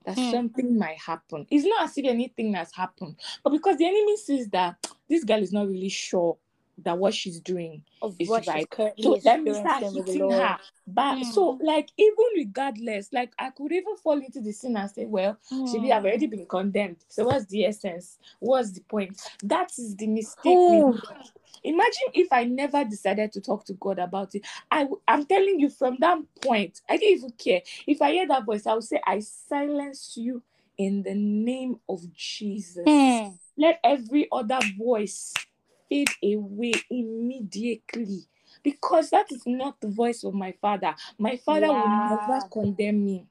that Hmm. something might happen. It's not as if anything has happened, but because the enemy sees that this girl is not really sure that what she's doing Of is right. So let me start experiencing with the hitting her. But so like even regardless, like I could even fall into the sin and say, well, Maybe I've Mm. already been condemned. So what's the essence? What's the point? That is the mistake Imagine if I never decided to talk to God about it. I I'm telling you, from that point, I didn't even care. If I hear that voice, I will say, I silence you in the name of Jesus. Mm. Let every other voice fade away immediately. because that is not the voice of my father. My father will never condemn me.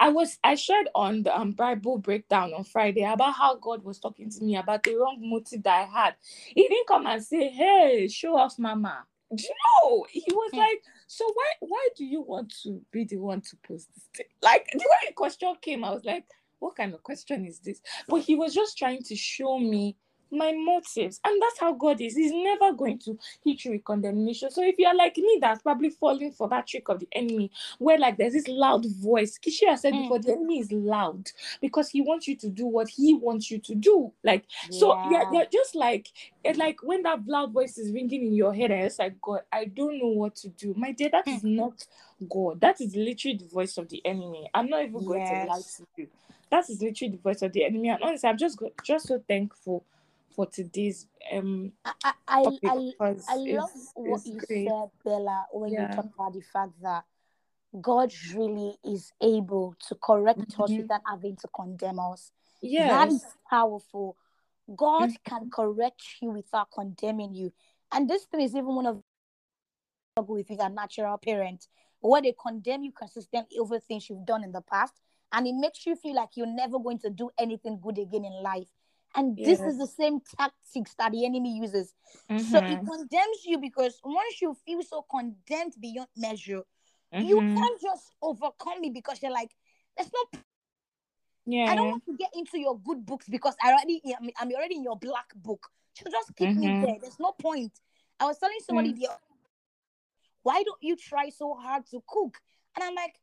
I was I shared on the um, Bible breakdown on Friday about how God was talking to me about the wrong motive that I had. He didn't come and say, "Hey, show off, Mama." Do you know? He was Hmm. like, "So why why do you want to be the one to post this thing?" Like the way the question came, I was like, "What kind of question is this?" But he was just trying to show me my motives, and that's how God is. He's never going to hit you with condemnation. So if you're like me, that's probably falling for that trick of the enemy where like there's this loud voice. Kishia said Mm. before the enemy is loud because he wants you to do what he wants you to do. Like so yeah, Yeah. yeah, just like it's like when that loud voice is ringing in your head, and it's like God, I don't know what to do. My dear, that Hmm. not God. That is literally the voice of the enemy. I'm not even going to lie to you. That is literally the voice of the enemy. And honestly, I'm just just so thankful for today's um I, I, I, I, love what you great. said, Bella, when you talk about the fact that God really is able to correct us Mhm. without having to condemn us. Yeah, that is powerful. God Mhm. can correct you without condemning you. And this thing is even one of the struggle with with a natural parent, where they condemn you consistently over things you've done in the past, and it makes you feel like you're never going to do anything good again in life. And this Yes. is the same tactics that the enemy uses. So it Mhm. condemns you because once you feel so condemned beyond measure, you Mhm. can't just overcome it because you're like, there's no Yeah. I don't want to get into your good books because I already I'm, already in your black book. So just keep me Mhm. there. There's no point. I was telling somebody Mm. the other- why don't you try so hard to cook? And I'm like,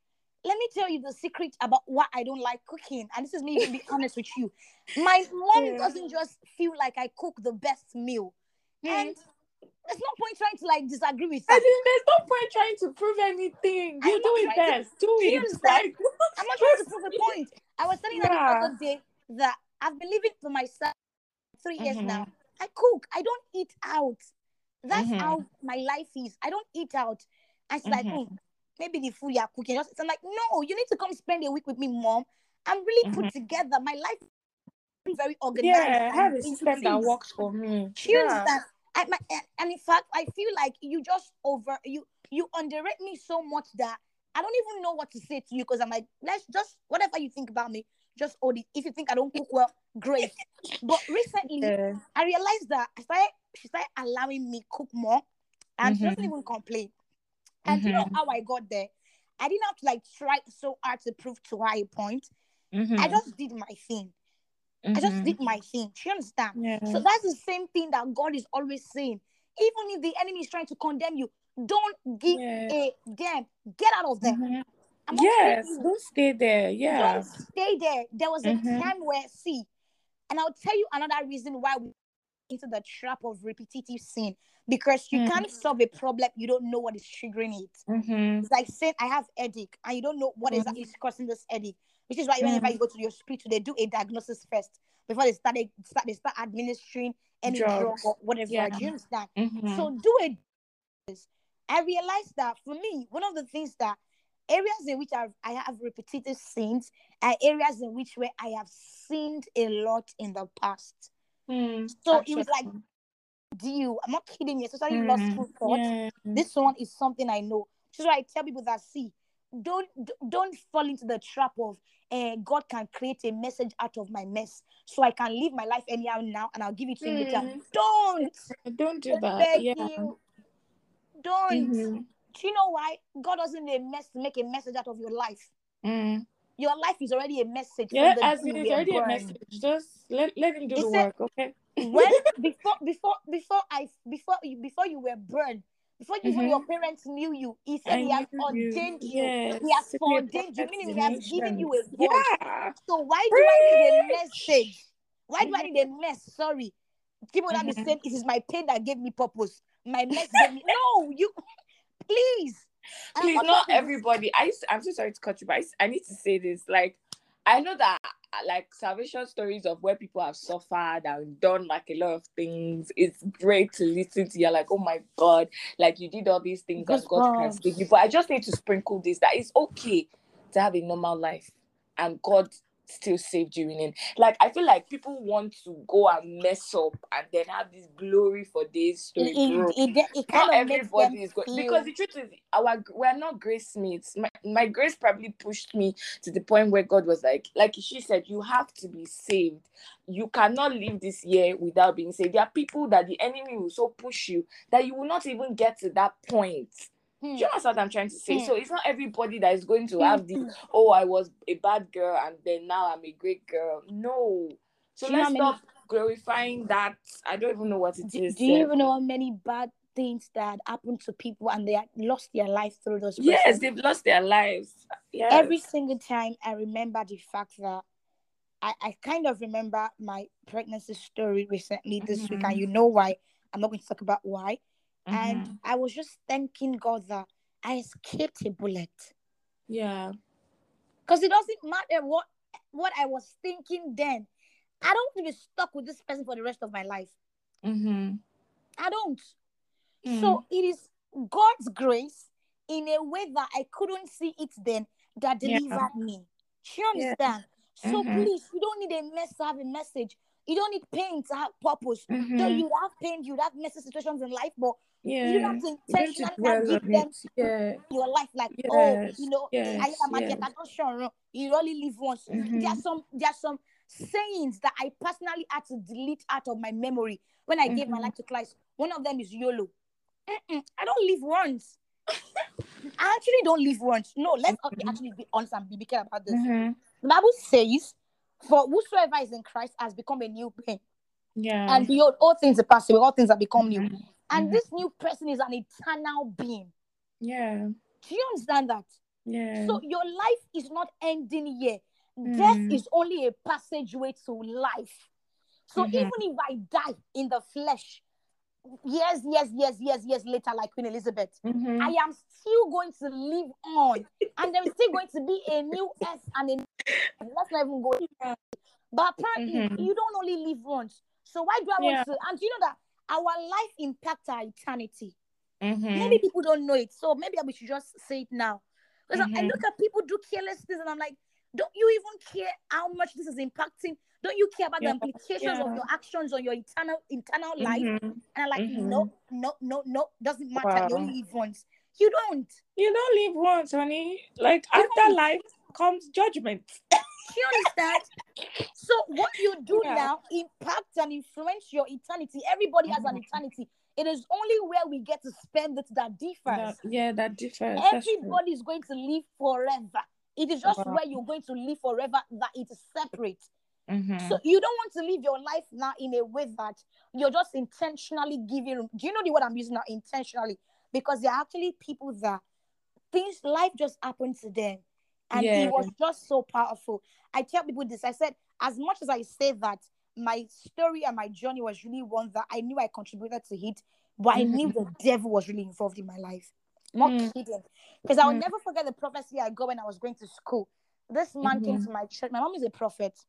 let me tell you the secret about why I don't like cooking. And this is me even be honest with you. My mom Yeah. doesn't just feel like I cook the best meal. And there's no point trying to like disagree with. I think there's no point trying to prove anything. I'm You do it trying to- best. Do it. Like, I'm not trying to prove a point. I was telling her the other day that I've been living for myself three years Mhm. now. I cook. I don't eat out. That's Mhm. how my life is. I don't eat out. And she's like, oh, maybe the food you're cooking. Just, I'm like, no, you need to come spend a week with me, mom. I'm really put together. My life is very organized. Mm-hmm. yeah, and have a system that works for me. You Yeah. I, my, and- in fact, I feel like you just over you you underrate me so much that I don't even know what to say to you because I'm like, let's just whatever you think about me, just hold it. If you think I don't cook well, great. But recently, Yeah. I realized that I started she started allowing me cook more, and she doesn't Mhm. even complain. And you know Mhm. how I got there? I didn't have to like try so hard to prove to her a point. I Mhm. just did my thing. I just Mhm. did my thing. Do you understand? Yeah. So that's the same thing that God is always saying. Even if the enemy is trying to condemn you, don't give a damn. Get out of there. Mhm. Yes, don't stay there. Yeah. Don't stay there. There was a time where, see, and I'll tell you another reason why we into the trap of repetitive sin because you Mm. can't solve a problem you don't know what is triggering it. Mhm. It's like saying I have headache and you don't know what Mm. exactly is causing this headache. Which is why whenever Mm. you go to your hospital, they do a diagnosis first before they start they start, they start administering any drug Drugs. or whatever. Yeah. Do you understand? So do it. I realized that for me, one of the things that areas in which I've, I have repetitive sins are areas in which where I have sinned a lot in the past. Mm. So it was like. Deal. I'm not kidding you, especially lost Mm. food thoughts. Yeah. This one is something I know. This is why I tell people that see, don't don't fall into the trap of uh, God can create a message out of my mess, so I can live my life anyhow now, and I'll give it to you later. Mm. Don't, Don't do that. Yeah. you, don't. Mhm. Do you know why God doesn't make a mess make a message out of your life? Mm. Your life is already a message. Yeah, as day in you it's were already a message. Just let, let him do He the said- work, okay? When before before before I before you before you were born, before you, even Mhm. your parents knew you, he said I he has knew you. ordained you. Yes. He has to be a foreordained you, meaning he has given you a voice. Yeah. So why do I need a message? Why do I need a mess? Sorry. People that be Mhm. saying it is my pain that gave me purpose. My mess gave me no, you please. Please, not not trying to- everybody. I used, I'm so sorry to cut you, but I, I need to say this. Like, I know that Uh, like salvation stories of where people have suffered and done like a lot of things. It's great to listen to. You're like, oh my god, like you did all these things and God can save you. But I just need to sprinkle this that it's okay to have a normal life, and God still saved you in it. Like I feel like people want to go and mess up and then have this glory for this story. It, it, it, it kind not of everybody is going feel- because the truth is our we're not grace mates. My, my grace probably pushed me to the point where God was like, like she said, you have to be saved. You cannot live this year without being saved. There are people that the enemy will so push you that you will not even get to that point. Hmm. Do you understand what I'm trying to say? Hmm. So it's not everybody that is going to have the oh, I was a bad girl and then now I'm a great girl. No. So Do you know let's many- stop glorifying that. I don't even know what it do, is. do you even know how many bad things that happened to people and they lost their life through those Yes, persons? they've lost their lives. Yes. every single time I remember the fact that I, I kind of remember my pregnancy story recently this week, Mhm. and you know why. I'm not going to talk about why. Mhm. And I was just thanking God that I escaped a bullet. yeah. Because it doesn't matter what what I was thinking then. I don't want to be stuck with this person for the rest of my life. Mm-hmm. I don't. So it is God's grace in a way that I couldn't see it then that Yeah. delivered me. Do you Yeah. understand? So Mhm. please, you don't need a mess to have a message. You don't need pain to have purpose. Though Mhm. you have pain, you have messy situations in life, but yeah. you don't have to intentionally give them. Yeah. your life like, oh, you know, yes, I am a yes. I don't sure you only live once. There are some there are some sayings that I personally had to delete out of my memory when I gave my Mhm. life to Christ. One of them is YOLO. Mm-mm, I don't live once. I actually don't live once. No, let's Mhm. actually be honest and be careful about this. Mhm. The Bible says, "For whosoever is in Christ has become a new being, Yeah. and behold, all things are passed away, all things have become new." Mhm. And Mhm. this new person is an eternal being. Yeah. Do you understand that? Yeah. So your life is not ending here. Death Mm. is only a passageway to life. So Mhm. even if I die in the flesh, years, years, years, years, years later, like Queen Elizabeth, Mhm. I am still going to live on, and there's still going to be a new earth and a new. Let's not even go. But apparently, Mhm. you don't only live once. So why do I Yeah. want to? And you know that our life impacts our eternity. Mhm. Maybe people don't know it, so maybe we should just say it now. Because I Mhm. look at people do careless things, and I'm like, don't you even care how much this is impacting? Don't you care about Yeah, the implications of your actions on your eternal internal life? Mhm. And I'm like, Mhm. no, no, no, no, doesn't matter. You Wow. only live once. You don't. You don't live once, honey. Like You after life comes judgment. You understand? so what you do Yeah. now impacts and influence your eternity. Everybody has an Mhm. eternity. It is only where we get to spend it that differs. That- yeah, that differs. Everybody is going to live forever. It is just Wow. where you're going to live forever that it is separate. Mhm. So you don't want to live your life now in a way that you're just intentionally giving. Do you know the word I'm using now? Intentionally, because there are actually people that things life just happened to them, and Yeah. it was just so powerful. I tell people this. I said, as much as I say that my story and my journey was really one that I knew I contributed to it, but I knew the devil was really involved in my life. Not Mm. kidding. Because I will Mm. never forget the prophecy I got when I was going to school. This man came Mhm. to my church. My mom is a prophet.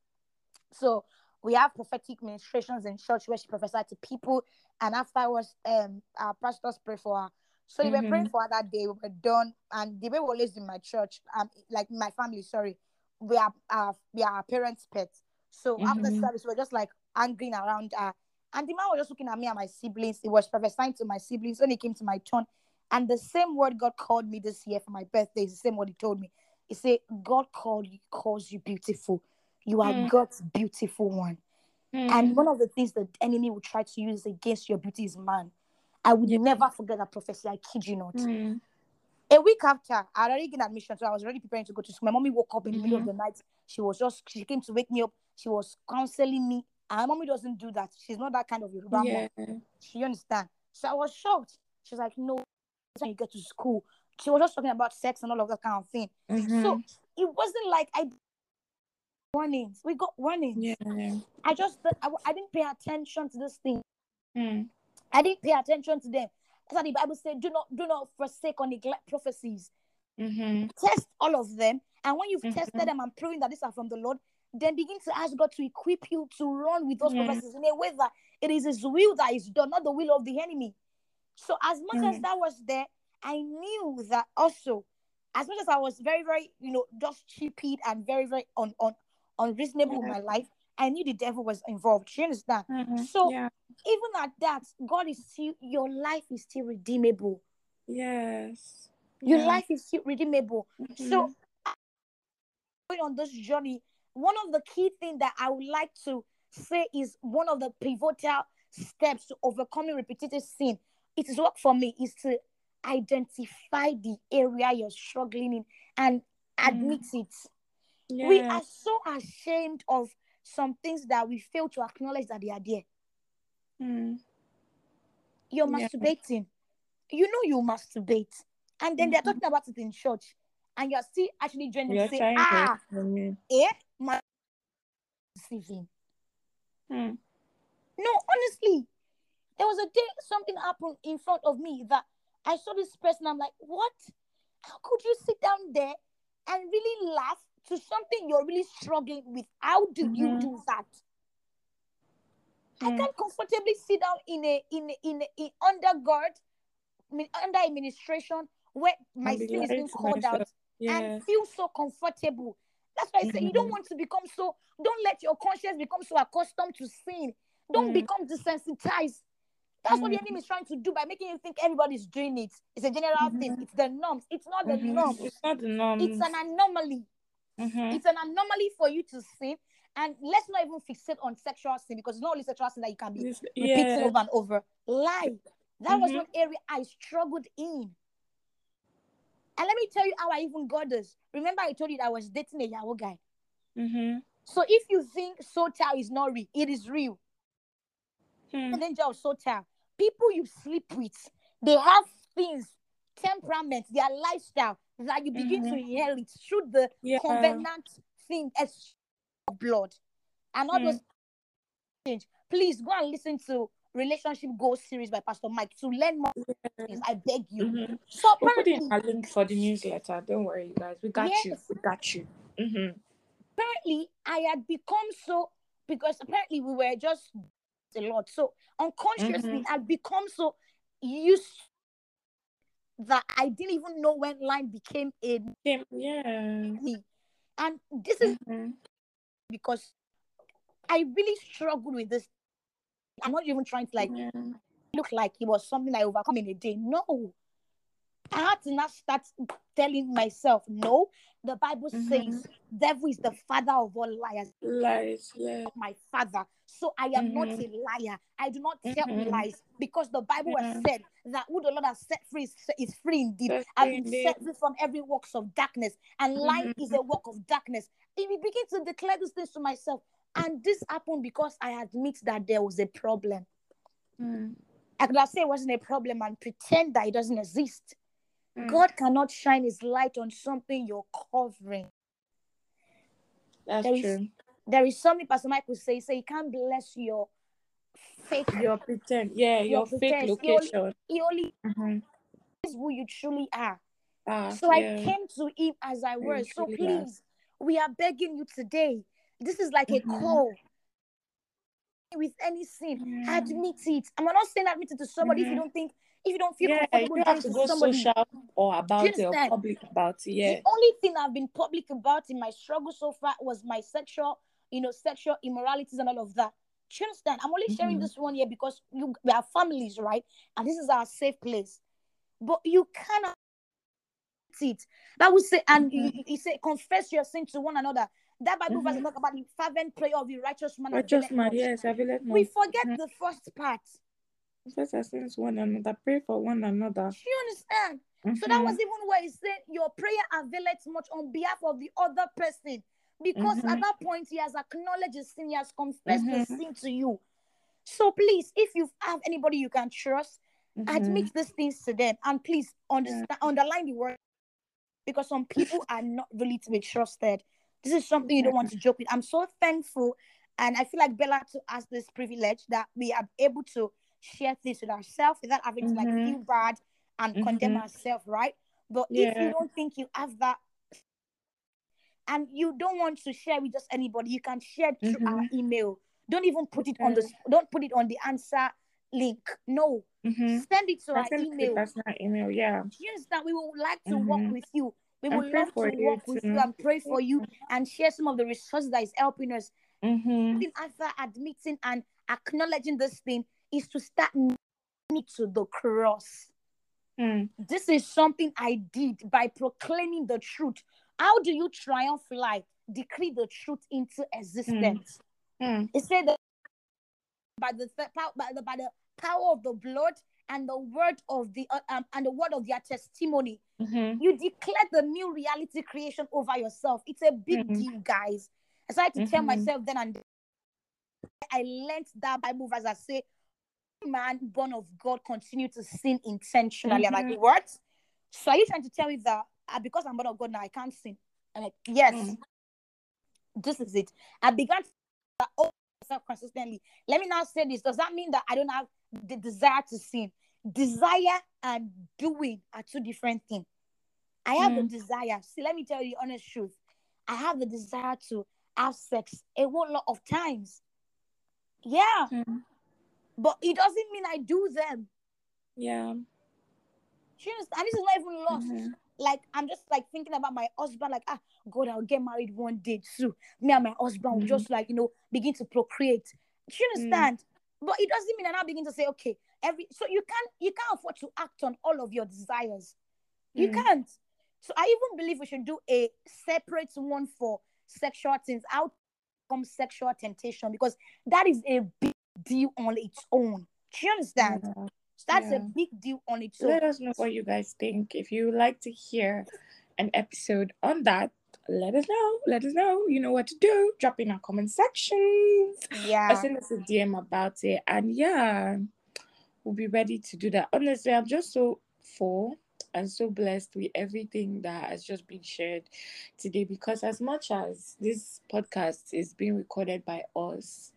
So we have prophetic ministrations in church where she prophesied to people. And afterwards, um, our pastors pray for her. So they were praying for her that day. We were done. And the way we were raised in my church, um, like my family, sorry, we are uh, we are our parents' pets. So after Mhm. service, we were just like angry around her. And the man was just looking at me and my siblings. He was prophesying to my siblings when it came to my turn. And the same word God called me this year for my birthday is the same word He told me. He said, God called you, calls you beautiful. You are Mm. God's beautiful one. Mhm. And one of the things the enemy will try to use against your beauty is man. I would Yeah. never forget that prophecy. I kid you not. Mhm. A week after, I had already gotten admission, so I was already preparing to go to school. My mommy woke up in the middle of Mhm. the night. She was just, she came to wake me up. She was counseling me. And my mommy doesn't do that. She's not that kind of Yoruba mom. Yeah. She understand. So I was shocked. She was like, no, when you get to school. She was just talking about sex and all of that kind of thing. So Mhm. it wasn't like I warnings. We got warnings. Yeah. I just I, I didn't pay attention to this thing. Mm. I didn't pay attention to them. That's the Bible said, do not do not forsake or neglect prophecies. Mhm. Test all of them. And when you've Mhm. tested them and proven that these are from the Lord, then begin to ask God to equip you to run with those Yeah. prophecies in a way that it is his will that is done, not the will of the enemy. So as much as Mm. that was there, I knew that also, as much as I was very, very, you know, just stupid and very, very un, un, unreasonable Yeah. my life, I knew the devil was involved. You understand? Mhm. So yeah. Even at that, God is still your life is still redeemable. Yes. Your Yeah. life is still redeemable. So Mhm. going on this journey, one of the key things that I would like to say is one of the pivotal steps to overcoming repetitive sin. It is work for me is to identify the area you're struggling in and admit it. yeah. We are so ashamed of some things that we fail to acknowledge that they are there. Mm. You're Yeah. masturbating. You know you masturbate. And then they're Mhm. talking about it in church. And you're still actually joining You're say, ah, eh, my. Mm. No, honestly, there was a day something happened in front of me that I saw this person. I'm like, what? How could you sit down there and really laugh to something you're really struggling with? How do you Mhm. do that? I Mm. can comfortably sit down in a in a, in, a, in undergird, I mean, under administration where my And sin is being called out. Yes. and feel so comfortable. That's why I say you don't Mhm. want to become so. Don't let your conscience become so accustomed to sin. Don't Mm. become desensitized. That's what the Mm. enemy is trying to do by making you think everybody's doing it. It's a general thing. Mhm. It's the norms. It's not the Mhm. norms. It's not the norms. It's an anomaly. Mhm. It's an anomaly for you to sin. And let's not even fixate on sexual sin because it's not only sexual sin that you can be repeating over and over. Lie. That was Mhm. one area I struggled in. And let me tell you how I even got this. Remember, I told you that I was dating a Yahoo guy. Mhm. So if you think soul tie is not real, it is real. Hmm. The danger of soul tie. People you sleep with, they have things, temperament, their lifestyle that you begin to Mhm. inherit through the Yeah. covenant thing blood. And all Hmm. those change. Please go and listen to Relationship Goals series by Pastor Mike to learn more things. I beg you. Mhm. So We'll put apparently, in a link for the newsletter. Don't worry, you guys. We got you. We got you. Mhm. apparently I had become so because apparently we were just a lot. So unconsciously, Mhm. I'd become so used that I didn't even know when line became a Yeah. me. And this is Mhm. Because I really struggled with this. I'm not even trying to like Yeah. look like it was something I overcome in a day. No. I had to now start telling myself, no, the Bible Mhm. says devil is the father of all liars. Lies. Yeah. my father. So I am not Mhm. a liar. I do not tell Mhm. lies because the Bible has said that who the Lord has set free is, is free indeed. That's I've been indeed. set free from every works of darkness, and lying Mhm. is a work of darkness. If we begin to declare these things to myself, and this happened because I admit that there was a problem. Mm. I could have said it wasn't a problem and pretend that it doesn't exist. Mm. God cannot shine his light on something you're covering. That's there is- true. There is something Pastor Mike would say, say, you can't bless your fake Your pretend. Yeah. Your Your, fake pretense. You only- location. he only Mhm. is who you truly are. Ah, So yeah. I came to him as I was. So truly are. please, we are begging you today. This is like a Mhm. call. With any sin, Yeah. admit it. I'm not saying admit it to somebody if you Mhm. don't think, if you don't feel Yeah, you comfortable don't have to go somebody. social or about it or public about it. Yeah. The only thing I've been public about in my struggle so far was my sexual, you know, sexual immoralities and all of that. Do you understand? I'm only sharing Mhm. this one here because you we are families, right? And this is our safe place. But you cannot it. That would say, and you, you- you say, confess your sin to one another. That Bible verse Mhm. talk about the fervent prayer of the righteous man. Availeth man, yes, I will We forget Mhm. the first part. Confess our sins one another. Pray for one another. Do you understand? So that Mhm. was even where he said, Your prayer availeth much on behalf of the other person. Because at Mhm. that point, he has acknowledged his sin, he has confessed his Mhm. sin to you. So please, if you have anybody you can trust, Mhm. admit these things to them. And please understand, underline the word because some people are not really to be trusted. This is something you don't want to joke with. I'm so thankful. And I feel like Bella to us this privilege that we are able to share this with ourselves without having to like Mhm. feel bad and condemn Mhm. ourselves, right? But if you don't think you have that and you don't want to share with just anybody, you can share through our Mhm. email. Don't even put it on the don't put it on the answer link. No. Mhm. Send it to I our send it to the email. personal email. Yeah. You understand? We would like to work Mhm. with you. We would love to work with you and pray for you and share some of the resources that is helping us. Mm-hmm. Even after admitting and acknowledging this thing is to start me to the cross. Mm. This is something I did by proclaiming the truth. How do you triumph life? Decree the truth into existence. Mm. It said that by the th- by the by the power of the blood and the word of the uh, um, and the word of their testimony, Mm-hmm. you declare the new reality creation over yourself. It's a big Mhm. deal, guys. As I had to tell Mhm. myself then and then, I learned that Bible verse. I say, man born of God continue to sin intentionally. I'm Mhm. like, what? So are you trying to tell me that uh, because I'm born of God now I can't sin? I'm like, yes, Mm. this is it. I began to oh myself consistently. Let me now say this. Does that mean that I don't have the desire to sin? Desire and doing are two different things. I have the Mm. desire. See, let me tell you the honest truth. I have the desire to have sex a whole lot of times. Yeah, Mm. But it doesn't mean I do them. Yeah. You understand? And this is not even lost. Mhm. Like I'm just like thinking about my husband, like, ah, God, I'll get married one day too. Me and my husband will Mhm. just like, you know, begin to procreate. Do you Mm. understand? But it doesn't mean I now begin to say, okay, every so you can't you can't afford to act on all of your desires. You Mm. can't. So I even believe we should do a separate one for sexual things, out from sexual temptation, because that is a big deal on its own. Do you understand? Yeah. That's Yeah. a big deal on its own. Let us know what you guys think. If you would like to hear an episode on that, let us know. Let us know. You know what to do. Drop in our comment sections. Or Yeah. send us a DM about it. And yeah, we'll be ready to do that. Honestly, I'm just so full and so blessed with everything that has just been shared today because as much as this podcast is being recorded by us,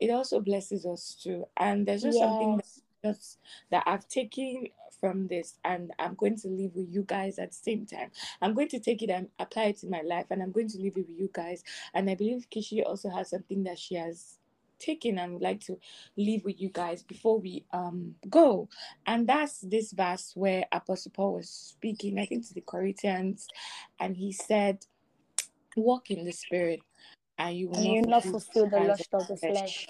it also blesses us too. And there's just something that just that I've taken from this and I'm going to live with you guys at the same time. I'm going to take it and apply it in my life and I'm going to live it with you guys. And I believe Kishi also has something that she has taken and would like to leave with you guys before we um go. And that's this verse where Apostle Paul was speaking, I think to the Corinthians, and he said, Walk in the spirit and you will And you not not fulfill fulfill the lust of the flesh.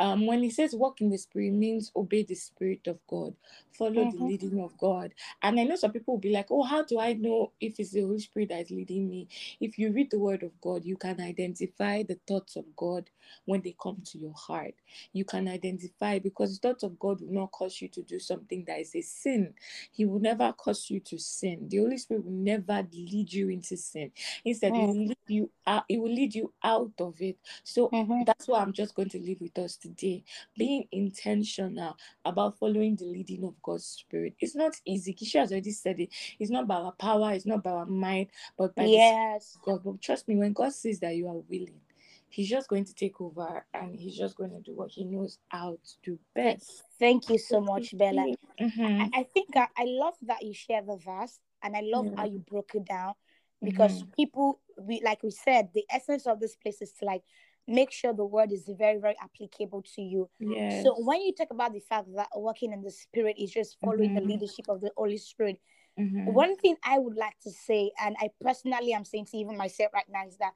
Um when he says walk in the spirit means obey the spirit of god follow the Mhm. leading of god. And i know some people will be like oh how do i know if it's the holy spirit that is leading me? If you read the word of god you can identify the thoughts of god when they come to your heart. You can identify because the thoughts of god will not cause you to do something that is a sin. He will never cause you to sin. The holy spirit will never lead you into sin. Instead he Mm. will lead you out it will lead you out of it. So Mhm. that's why I'm just going to leave with us today. Being intentional about following the leading of God's Spirit. It's not easy. Kishi has already said it. It's not by our power, it's not by our mind, but by Yes. God. But trust me, when God sees that you are willing, He's just going to take over and He's just going to do what He knows how to do best. Thank you so much, Bella. I, Mhm. I think I, I love that you share the verse and I love Yeah. how you broke it down because Mhm. people we like we said the essence of this place is to like make sure the word is very very applicable to you Yes. so when you talk about the fact that working in the spirit is just following the Mhm. leadership of the holy spirit Mhm. one thing i would like to say and i personally am saying to even myself right now is that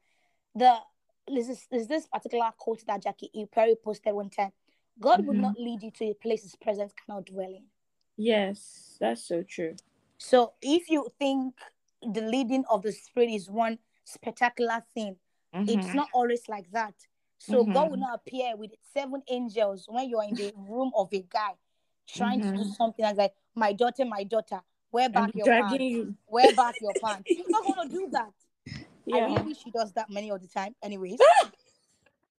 the this, is this particular quote that jackie e perry posted one time god would Mhm. not lead you to a place his presence cannot dwell in Yes, that's so true. So if you think the leading of the spirit is one spectacular thing, it's Mhm. not always like that. So God will Mhm. not appear with seven angels when you're in the room of a guy trying to do Mhm. something like, my daughter, my daughter, wear back be your pants. you. Wear back your pants. He's not gonna do that. I Yeah. really wish he does that many of the time. Anyways.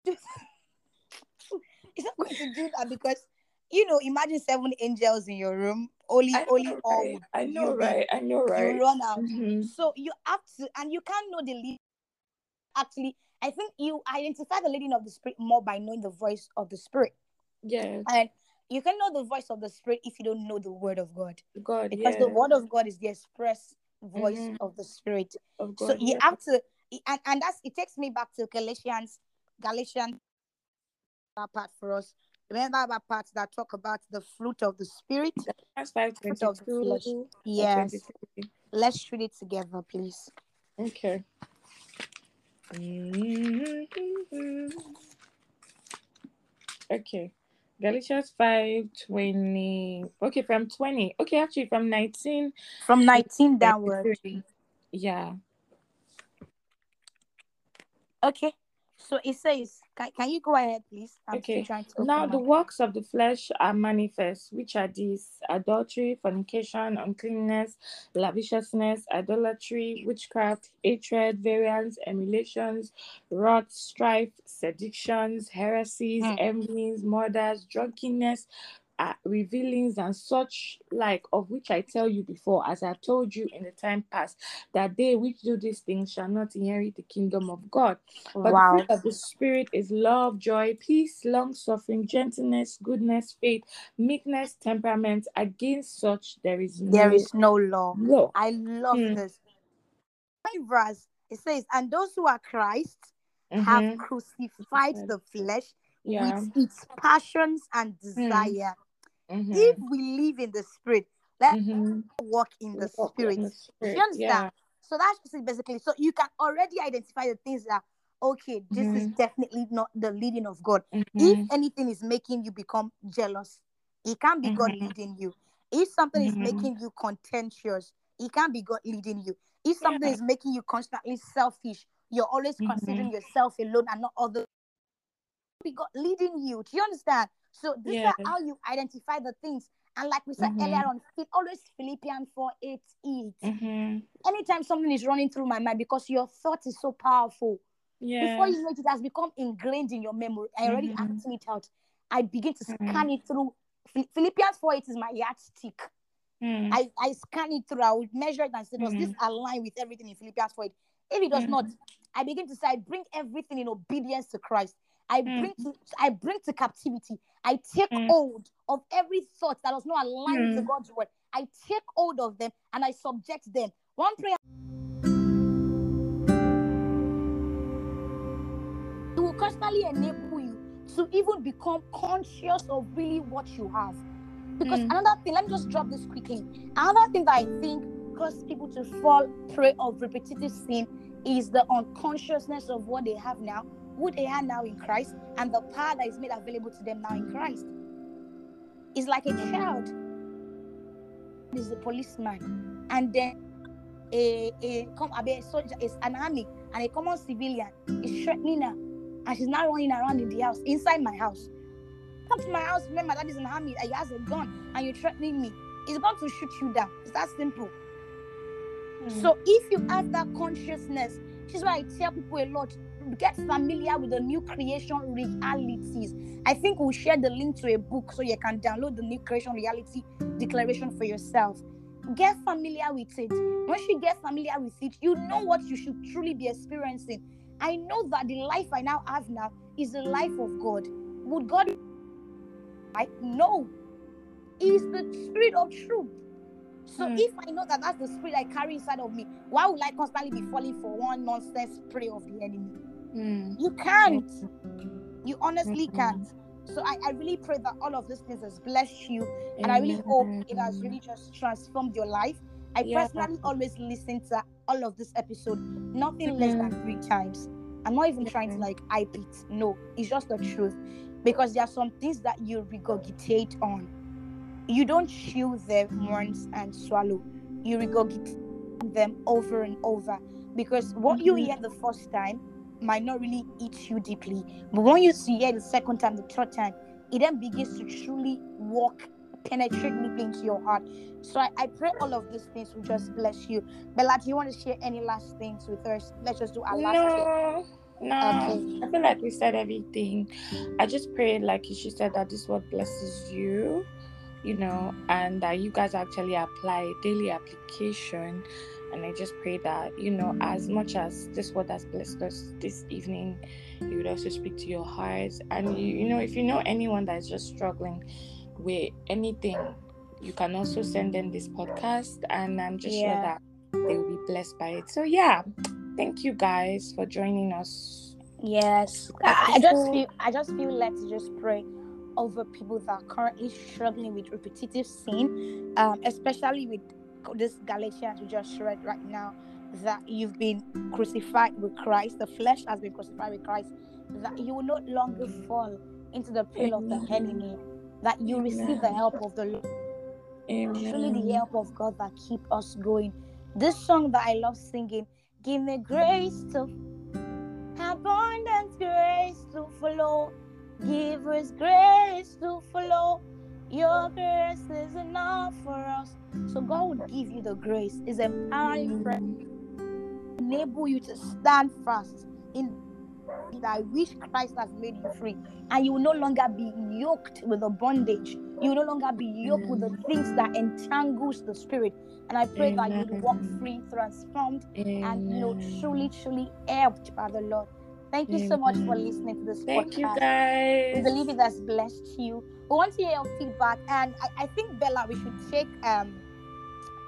He's not going to do that because you know, imagine seven angels in your room. Only I only know, all right? I know, right? I know, right? you run out. Mhm. So you have to, and you can't know the lead. Actually, I think you identify the leading of the spirit more by knowing the voice of the spirit, Yeah, and you can know the voice of the spirit if you don't know the word of God, God, because yeah. the word of God is the express voice Mhm. of the spirit. of so you yeah. have to, and and that's it takes me back to Galatians, Galatians that part for us. Remember that part that talk about the fruit of the spirit, That's five fruit of the flesh. twenty-two. Yes. Let's read it together, please. Okay. Mm-hmm. Okay. Galatians 5 20. Okay, from 20. Okay, actually from 19. From 19 downward. Yeah. Okay. So it says, can, can you go ahead, please? I'm Okay. trying to Now the works of the flesh are manifest, which are these adultery, fornication, uncleanness, lasciviousness, idolatry, witchcraft, hatred, variance, emulations, wrath, strife, seditions, heresies, Mm. envyings, murders, drunkenness, uh, revellings, and such like, of which I tell you before, as I told you in the time past, that they which do these things shall not inherit the kingdom of God. But Wow. the fruit of the Spirit is love, joy, peace, long suffering, gentleness, goodness, faith, meekness, temperament. Against such there is no There is no law. law. I love Mm. this. My verse, it says, and those who are Christ have Mhm. crucified the flesh Yeah. with its passions and desire. Mhm. If we live in the spirit, let us Mhm. walk in the Walk spirit. in the Spirit, you understand? Yeah. So that's just basically. So you can already identify the things that okay, this is Mhm. definitely not the leading of God. If anything is making you become jealous, it can't be God Mhm. leading you. If something is Mhm. making you contentious, it can't be God leading you. If something Yeah. is making you constantly selfish, you're always considering yourself alone and not other be God leading you. Do you understand? So these Yes. are how you identify the things. And like we said Mhm. earlier on, it always Philippians 4 8 8. Mhm. Anytime something is running through my mind because your thought is so powerful, Yeah. before you know it, it has become ingrained in your memory. I already Mhm. acting it out. I begin to Mhm. scan it through. Phil- Philippians 4 8 is my yardstick. Mm. I, I scan it through. I would measure it and say, does this Mhm. align with everything in Philippians 4 8? If it does not, I begin to say, I bring everything in obedience to Christ. I Mm. bring to I bring to captivity. I take Mm. hold of every thought that was not align to Mm. God's word. I take hold of them and I subject them. One prayer it will constantly enable you to even become conscious of really what you have. Because Mm. another thing, let me just drop this quickly. Another thing that I think causes people to fall prey of repetitive sin is the unconsciousness of what they have now, who they are now in Christ, and the power that is made available to them now in Christ. It's like a child is a policeman, and then a a come a soldier is an army, and a common civilian is threatening her, and she's now running around in the house inside my house. Come to my house, remember that is an army, and he has a gun, and you're threatening me. He's going to shoot you down. It's that simple. Mm. So if you have that consciousness, this is why I tell people a lot. Get familiar with the new creation realities. I think we'll share the link to a book so you can download the new creation reality declaration for yourself. Get familiar with it. Once you get familiar with it, you know what you should truly be experiencing. I know that the life I now have now is the life of God. Would God I know is the spirit of truth. So Hmm. if I know that that's the spirit I carry inside of me, why would I constantly be falling for one nonsense prey of the enemy? Mm. You can't. You honestly Mhm. can't. So I, I really pray that all of these things has blessed you, and I really hope it has really just transformed your life. I Yeah. personally always listen to all of this episode, nothing less than Mhm. three times. I'm not even trying to Mhm. like hype it. No, it's just the truth. Because there are some things that you regurgitate on. You don't chew them once and swallow. You regurgitate them over and over. Because what you Mhm. hear the first time might not really eat you deeply. But when you see it the second time, the third time, it then begins to truly walk, penetrate deeply into your heart. So I, I pray all of these things will just bless you. Bella, do you want to share any last things with us? Let's just do our last. No, no. Okay. I feel like we said everything. I just pray, like she said, that this word blesses you, you know, and that you guys actually apply daily application. And I just pray that, you know, as much as this word has blessed us this evening, you would also speak to your hearts. And, you, you know, if you know anyone that is just struggling with anything, you can also send them this podcast. And I'm just sure that they will be blessed by it. So, yeah, thank you guys for joining us. Yes, I, I just feel I just feel led to just pray over people that are currently struggling with repetitive sin, um, especially with this Galatians we just read right now that you've been crucified with Christ, the flesh has been crucified with Christ, that you will no longer fall into the pit of the enemy, that you receive the help of the Lord. Truly the help of God that keep us going. This song that I love singing, give me grace to abundant grace to follow. Give us grace to follow. Your grace is enough for us. So God will give you the grace. Is empowering friend. Enable you to stand fast in that which Christ has made you free. And you will no longer be yoked with the bondage. You will no longer be yoked with the things that entangles the spirit. And I pray that you will walk free, transformed, and you know, truly, truly helped by the Lord. Thank you so much for listening to this Thank podcast. you guys. We believe it has blessed you. We want to hear your feedback, and I, I think Bella, we should take um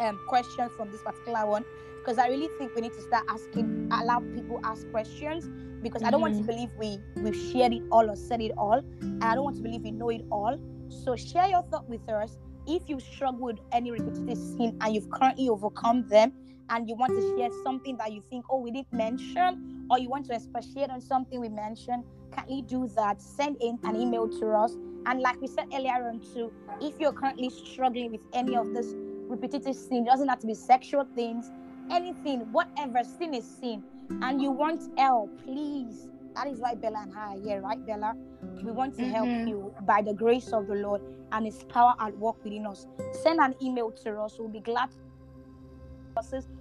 um questions from this particular one because I really think we need to start asking, allow people ask questions because I don't want to Mhm. believe we we've shared it all or said it all, and I don't want to believe we know it all. So share your thought with us. If you struggle with any repetitive sin and you've currently overcome them, and you want to share something that you think, oh, we didn't mention, or you want to expatiate on something we mentioned, kindly do that. Send in an email to us. And like we said earlier on too, if you're currently struggling with any of this repetitive sin, it doesn't have to be sexual things, anything, whatever sin is sin, and you want help, please. That is why Bella and I are here, right, Bella? We want to help Mhm. you by the grace of the Lord and His power at work within us. Send an email to us. We'll be glad.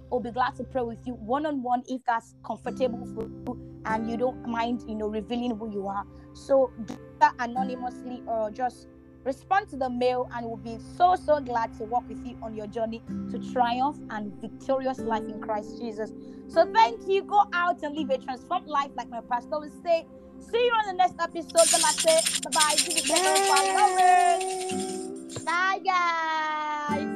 We'll be glad to pray with you one on one if that's comfortable for you and you don't mind, you know, revealing who you are. So do that anonymously or just Respond to the mail, and we'll be so, so glad to work with you on your journey to triumph and victorious life in Christ Jesus. So, thank you. Go out and live a transformed life, like my pastor would say. See you on the next episode. Then I say bye bye. Bye, guys.